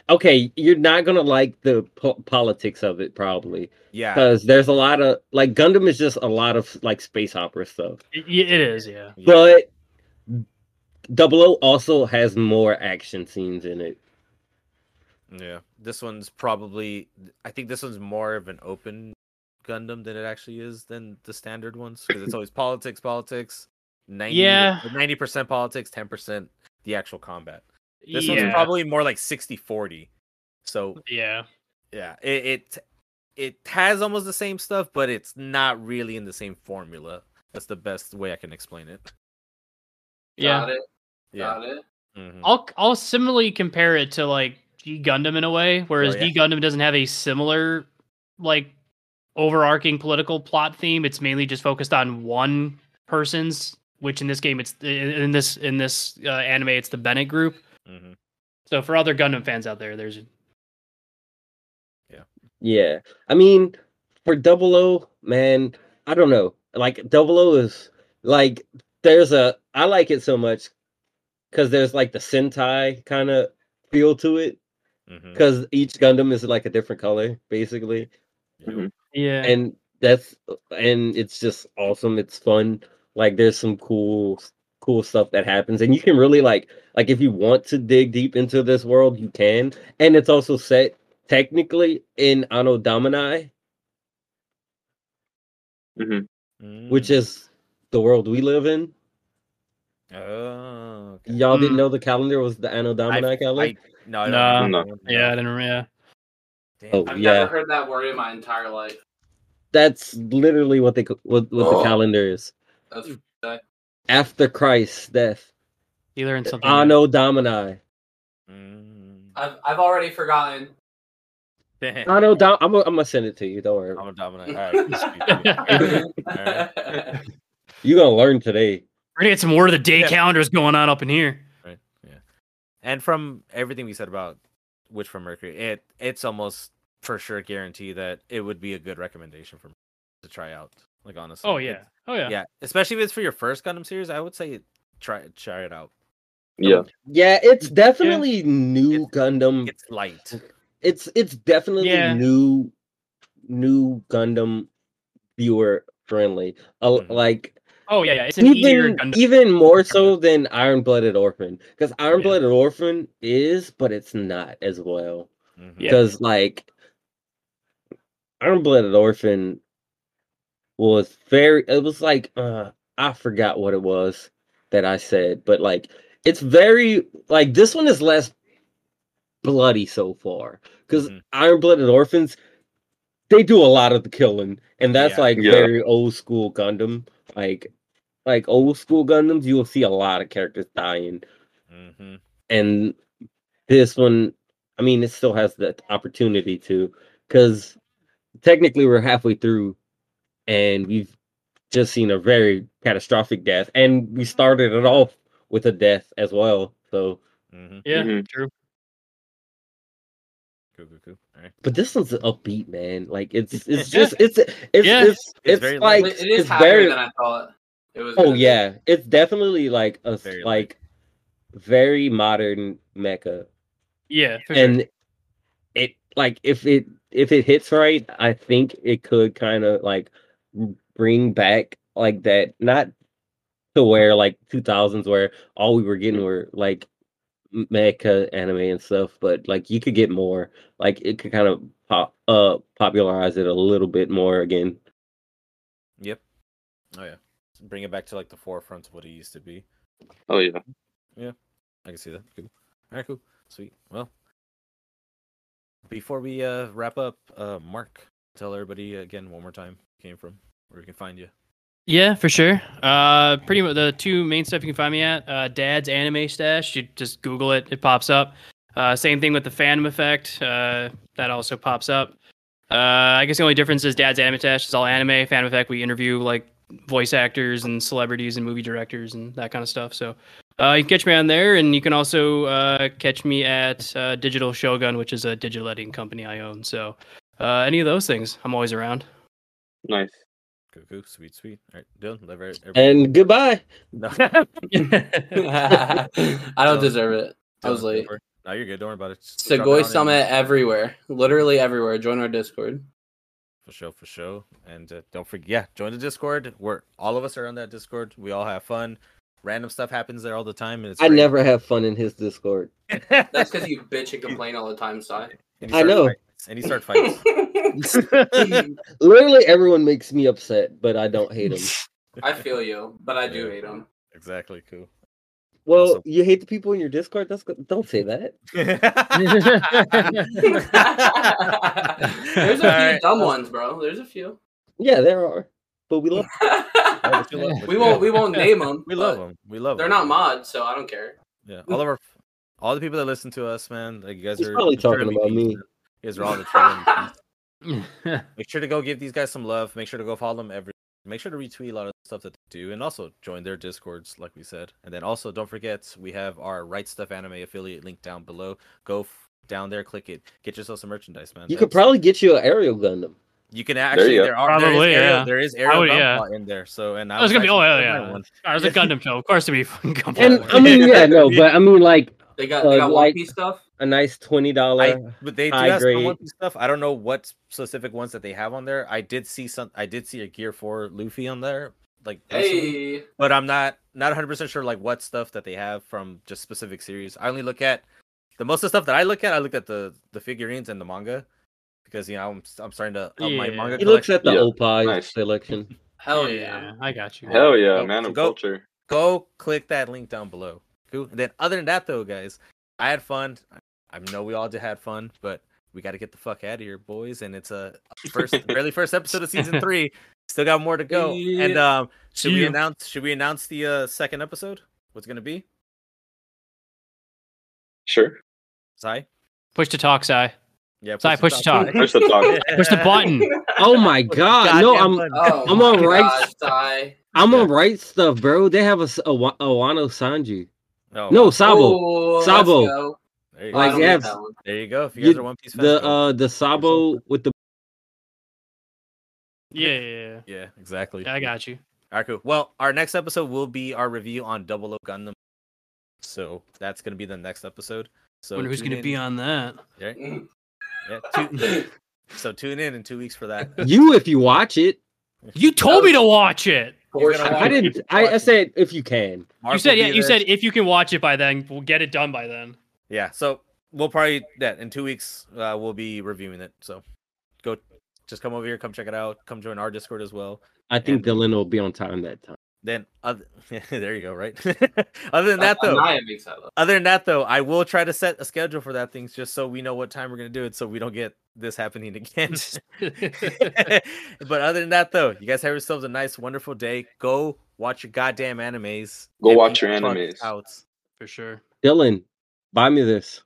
Okay, you're not gonna like the po- politics of it probably yeah. because there's a lot of like Gundam is just a lot of like space opera stuff, It, it is, yeah. yeah. But Double O also has more action scenes in it. Yeah, this one's probably. I think this one's more of an open Gundam than it actually is than the standard ones because it's always politics, politics. 90, Yeah. ninety percent politics, ten percent the actual combat. This one's probably more like 60-40. So yeah. yeah, it, it it has almost the same stuff, but it's not really in the same formula. That's the best way I can explain it. Yeah. Got it. Yeah. Got it. mhm. I'll I'll similarly compare it to like G Gundam in a way, whereas Oh, yeah. G Gundam doesn't have a similar like overarching political plot theme. It's mainly just focused on one person's, which in this game it's in this in this uh, anime it's the Benerit group. Mhm. So for other Gundam fans out there, there's yeah, Yeah, I mean, for Double O, man, I don't know. Like Double O is like there's a I like it so much because there's like the Sentai kind of feel to it because each Gundam is like a different color basically, Mhm. yeah. and that's and it's just awesome. It's fun. Like there's some cool cool stuff that happens, and you can really like like if you want to dig deep into this world, you can, and it's also set technically in Anno Domini. Mhm. which is the world we live in. Oh, okay. Y'all didn't Mm. know the calendar was the Anno Domini I- calendar? I- no, I don't Nah. know. No. yeah, I didn't yeah. Damn. Oh, I've yeah. never heard that word in my entire life. That's literally what they co- what, what the Oh. calendar is. That's After Christ's death, You learned something. Anno Domini. Mm. I've I've already forgotten. Damn. Anno Dom. I'm gonna, I'm gonna send it to you. Don't worry. I'm a dominant. All right. Alright. You're gonna learn today. We're gonna get some more of the day Yeah. calendars going on up in here. Right. Yeah. And from everything we said about Witch from Mercury, it it's almost for sure guarantee that it would be a good recommendation for me to try out. Like honestly. Oh It's- yeah. Oh yeah. Yeah. Especially if it's for your first Gundam series, I would say try try it out. Yeah. Yeah, it's definitely new Gundam. It's light. It's it's definitely Yeah. new new Gundam viewer friendly. Uh, Mhm. Like Oh yeah, yeah. It's an easier even Gundam. even more so than Iron Blooded Orphan because Iron Yeah. Blooded Orphan is, but it's not as well. Yeah. Because like Iron Blooded Orphan was very. It was like uh I forgot what it was that I said, but like it's very like this one is less bloody so far because Mhm. Iron Blooded Orphans they do a lot of the killing, and that's Yeah. like Yeah. very old school Gundam. Like like old school Gundams, you will see a lot of characters dying, Mhm. and this one, I mean, it still has the opportunity to, because technically we're halfway through, and we've just seen a very catastrophic death, and we started it off with a death as well. So, Mhm. Yeah, Mhm. true. Cool, cool, cool. All right. but this one's upbeat, man. Like it's it's just it's it's Yeah. it's it's, very like it is it's happier very than I thought. It was. oh gonna be. yeah, it's definitely like a Very light. like very modern mecha. Yeah, for sure. and it like if it if it hits right i think it could kind of like bring back like that not to where like 2000s where all we were getting were like mecha anime and stuff but like you could get more like it could kind of pop uh popularize it a little bit more again Yep. Oh yeah. Bring it back to like the forefront of what it used to be. Oh yeah. Yeah. I can see that. Cool. All right, cool. Sweet. Well, before we uh wrap up, uh Mark, tell everybody again one more time where you came from, where we can find you. Yeah, for sure. Uh, pretty much the two main stuff you can find me at. Uh, Dad's Anime Stache. You just Google it; it pops up. Uh, same thing with the Fandom Effect. Uh, that also pops up. Uh, I guess the only difference is Dad's Anime Stache is all anime. Fandom Effect, we interview like voice actors and celebrities and movie directors and that kind of stuff. So uh, you can catch me on there, and you can also uh, catch me at uh, Digital Shogun, which is a digital editing company I own. So uh, any of those things, I'm always around. Nice. Cool, cool, sweet, sweet. All right, Dylan, let every- everybody- and goodbye no. I don't deserve it. I was late. go for it. No, you're good. Don't worry about it. Just drop it in. Summit everywhere, literally everywhere. Join our Discord. For sure, for sure. And uh, don't forget, yeah, join the Discord. We're all of us are on that Discord. We all have fun. Random stuff happens there all the time, and it's i great. never have fun in his discord That's because you bitch and complain all the time, Si. I know. fights, and you start fights. literally everyone makes me upset but i don't hate him I feel you, but I do Yeah. hate him. exactly. Cool. Well Awesome. you hate the people in your discord that's good don't say that There's a few Alright. dumb ones, bro. There's a few. yeah there are but we love but you love- we won't. We won't name them. We love them. We love They're them. not mods, so I don't care. Yeah, all of our, all the people that listen to us, man. Like you guys He's are probably talking about me. man. You guys are all the true Make sure to go give these guys some love. Make sure to go follow them every. Make sure to retweet a lot of stuff that they do, and also join their discords, like we said. And then also don't forget we have our Right Stuf Anime affiliate link down below. Go f- down there, click it, get yourself some merchandise, man. you could probably get you an aerial gundam You can actually. you. There are there is Probably, aerial, yeah. there is aerial would- yeah. In there. So and I oh, I was gonna be. Oh yeah, gonna buy yeah. one. Oh, There's a Gundam show. Of course, to be fucking Gundam. and i mean yeah no but i mean like They got. They Uh, got like- One Piece stuff. a nice $20 but they do high have some One grade. Piece stuff. I don't know what specific ones that they have on there. I did see some. I did see a Gear Four Luffy on there, like recently, Hey. but I'm not not 100 percent sure like what stuff that they have from just specific series. I only look at the most of the stuff that I look at. I look at the the figurines and the manga because you know I'm I'm starting to up my manga. he looks at the Yeah, opie nice. selection Hell yeah. I got you. Hell yeah, Go- man of go- culture. go click that link down below. Cool. And then other than that though, guys, I had fun. I know we all did had fun, but we got to get the fuck out of here, boys. And it's a first, barely first episode of season three. Still got more to go. And um, should we announce? Should we announce the uh, second episode? What's gonna be? Sure. Sai. Push to talk, Si. Yeah, Sorry, push the talk. Push the talk. Push the button. Oh my god! No, I'm. Oh, I'm on my right- gosh, I'm Yeah. on right stuff, bro. They have a, Wa- a Wano Sanji. Oh, No. Sabo. Oh, Sabo. There you, Like, go. don't they get have there you go. If you You- guys are One Piece fans, The go. uh the Sabo with the Yeah, yeah, yeah. yeah, exactly. I got you. All right, cool. Well, our next episode will be our review on Double O Gundam. So that's gonna be the next episode. So Wonder who's gonna in- be on that. Right? Yeah, two, so tune in in two weeks for that. you if you watch it. You told me to watch it. I, watch I it. didn't. I, I said if you can. Mark you said yeah. You there. said if you can watch it by then, we'll get it done by then. yeah. So we'll probably that in two weeks. Uh, we'll be reviewing it. So go, just come over here, come check it out, come join our Discord as well. I think And- Dylan will be on time that time Then other, there you go. Right. other than that, I'm though, not having Silo. other than that though, I will try to set a schedule for that things just so we know what time we're gonna do it, so we don't get this happening again. but other than that though, you guys have yourselves a nice, wonderful day. Go watch your goddamn animes. Go and watch be your fucked animes. Out. For sure. Dylan, buy me this.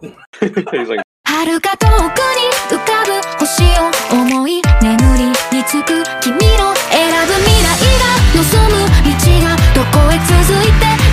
He's like, 遥か遠くに浮かぶ星を思い眠りにつく 望む道がどこへ続いて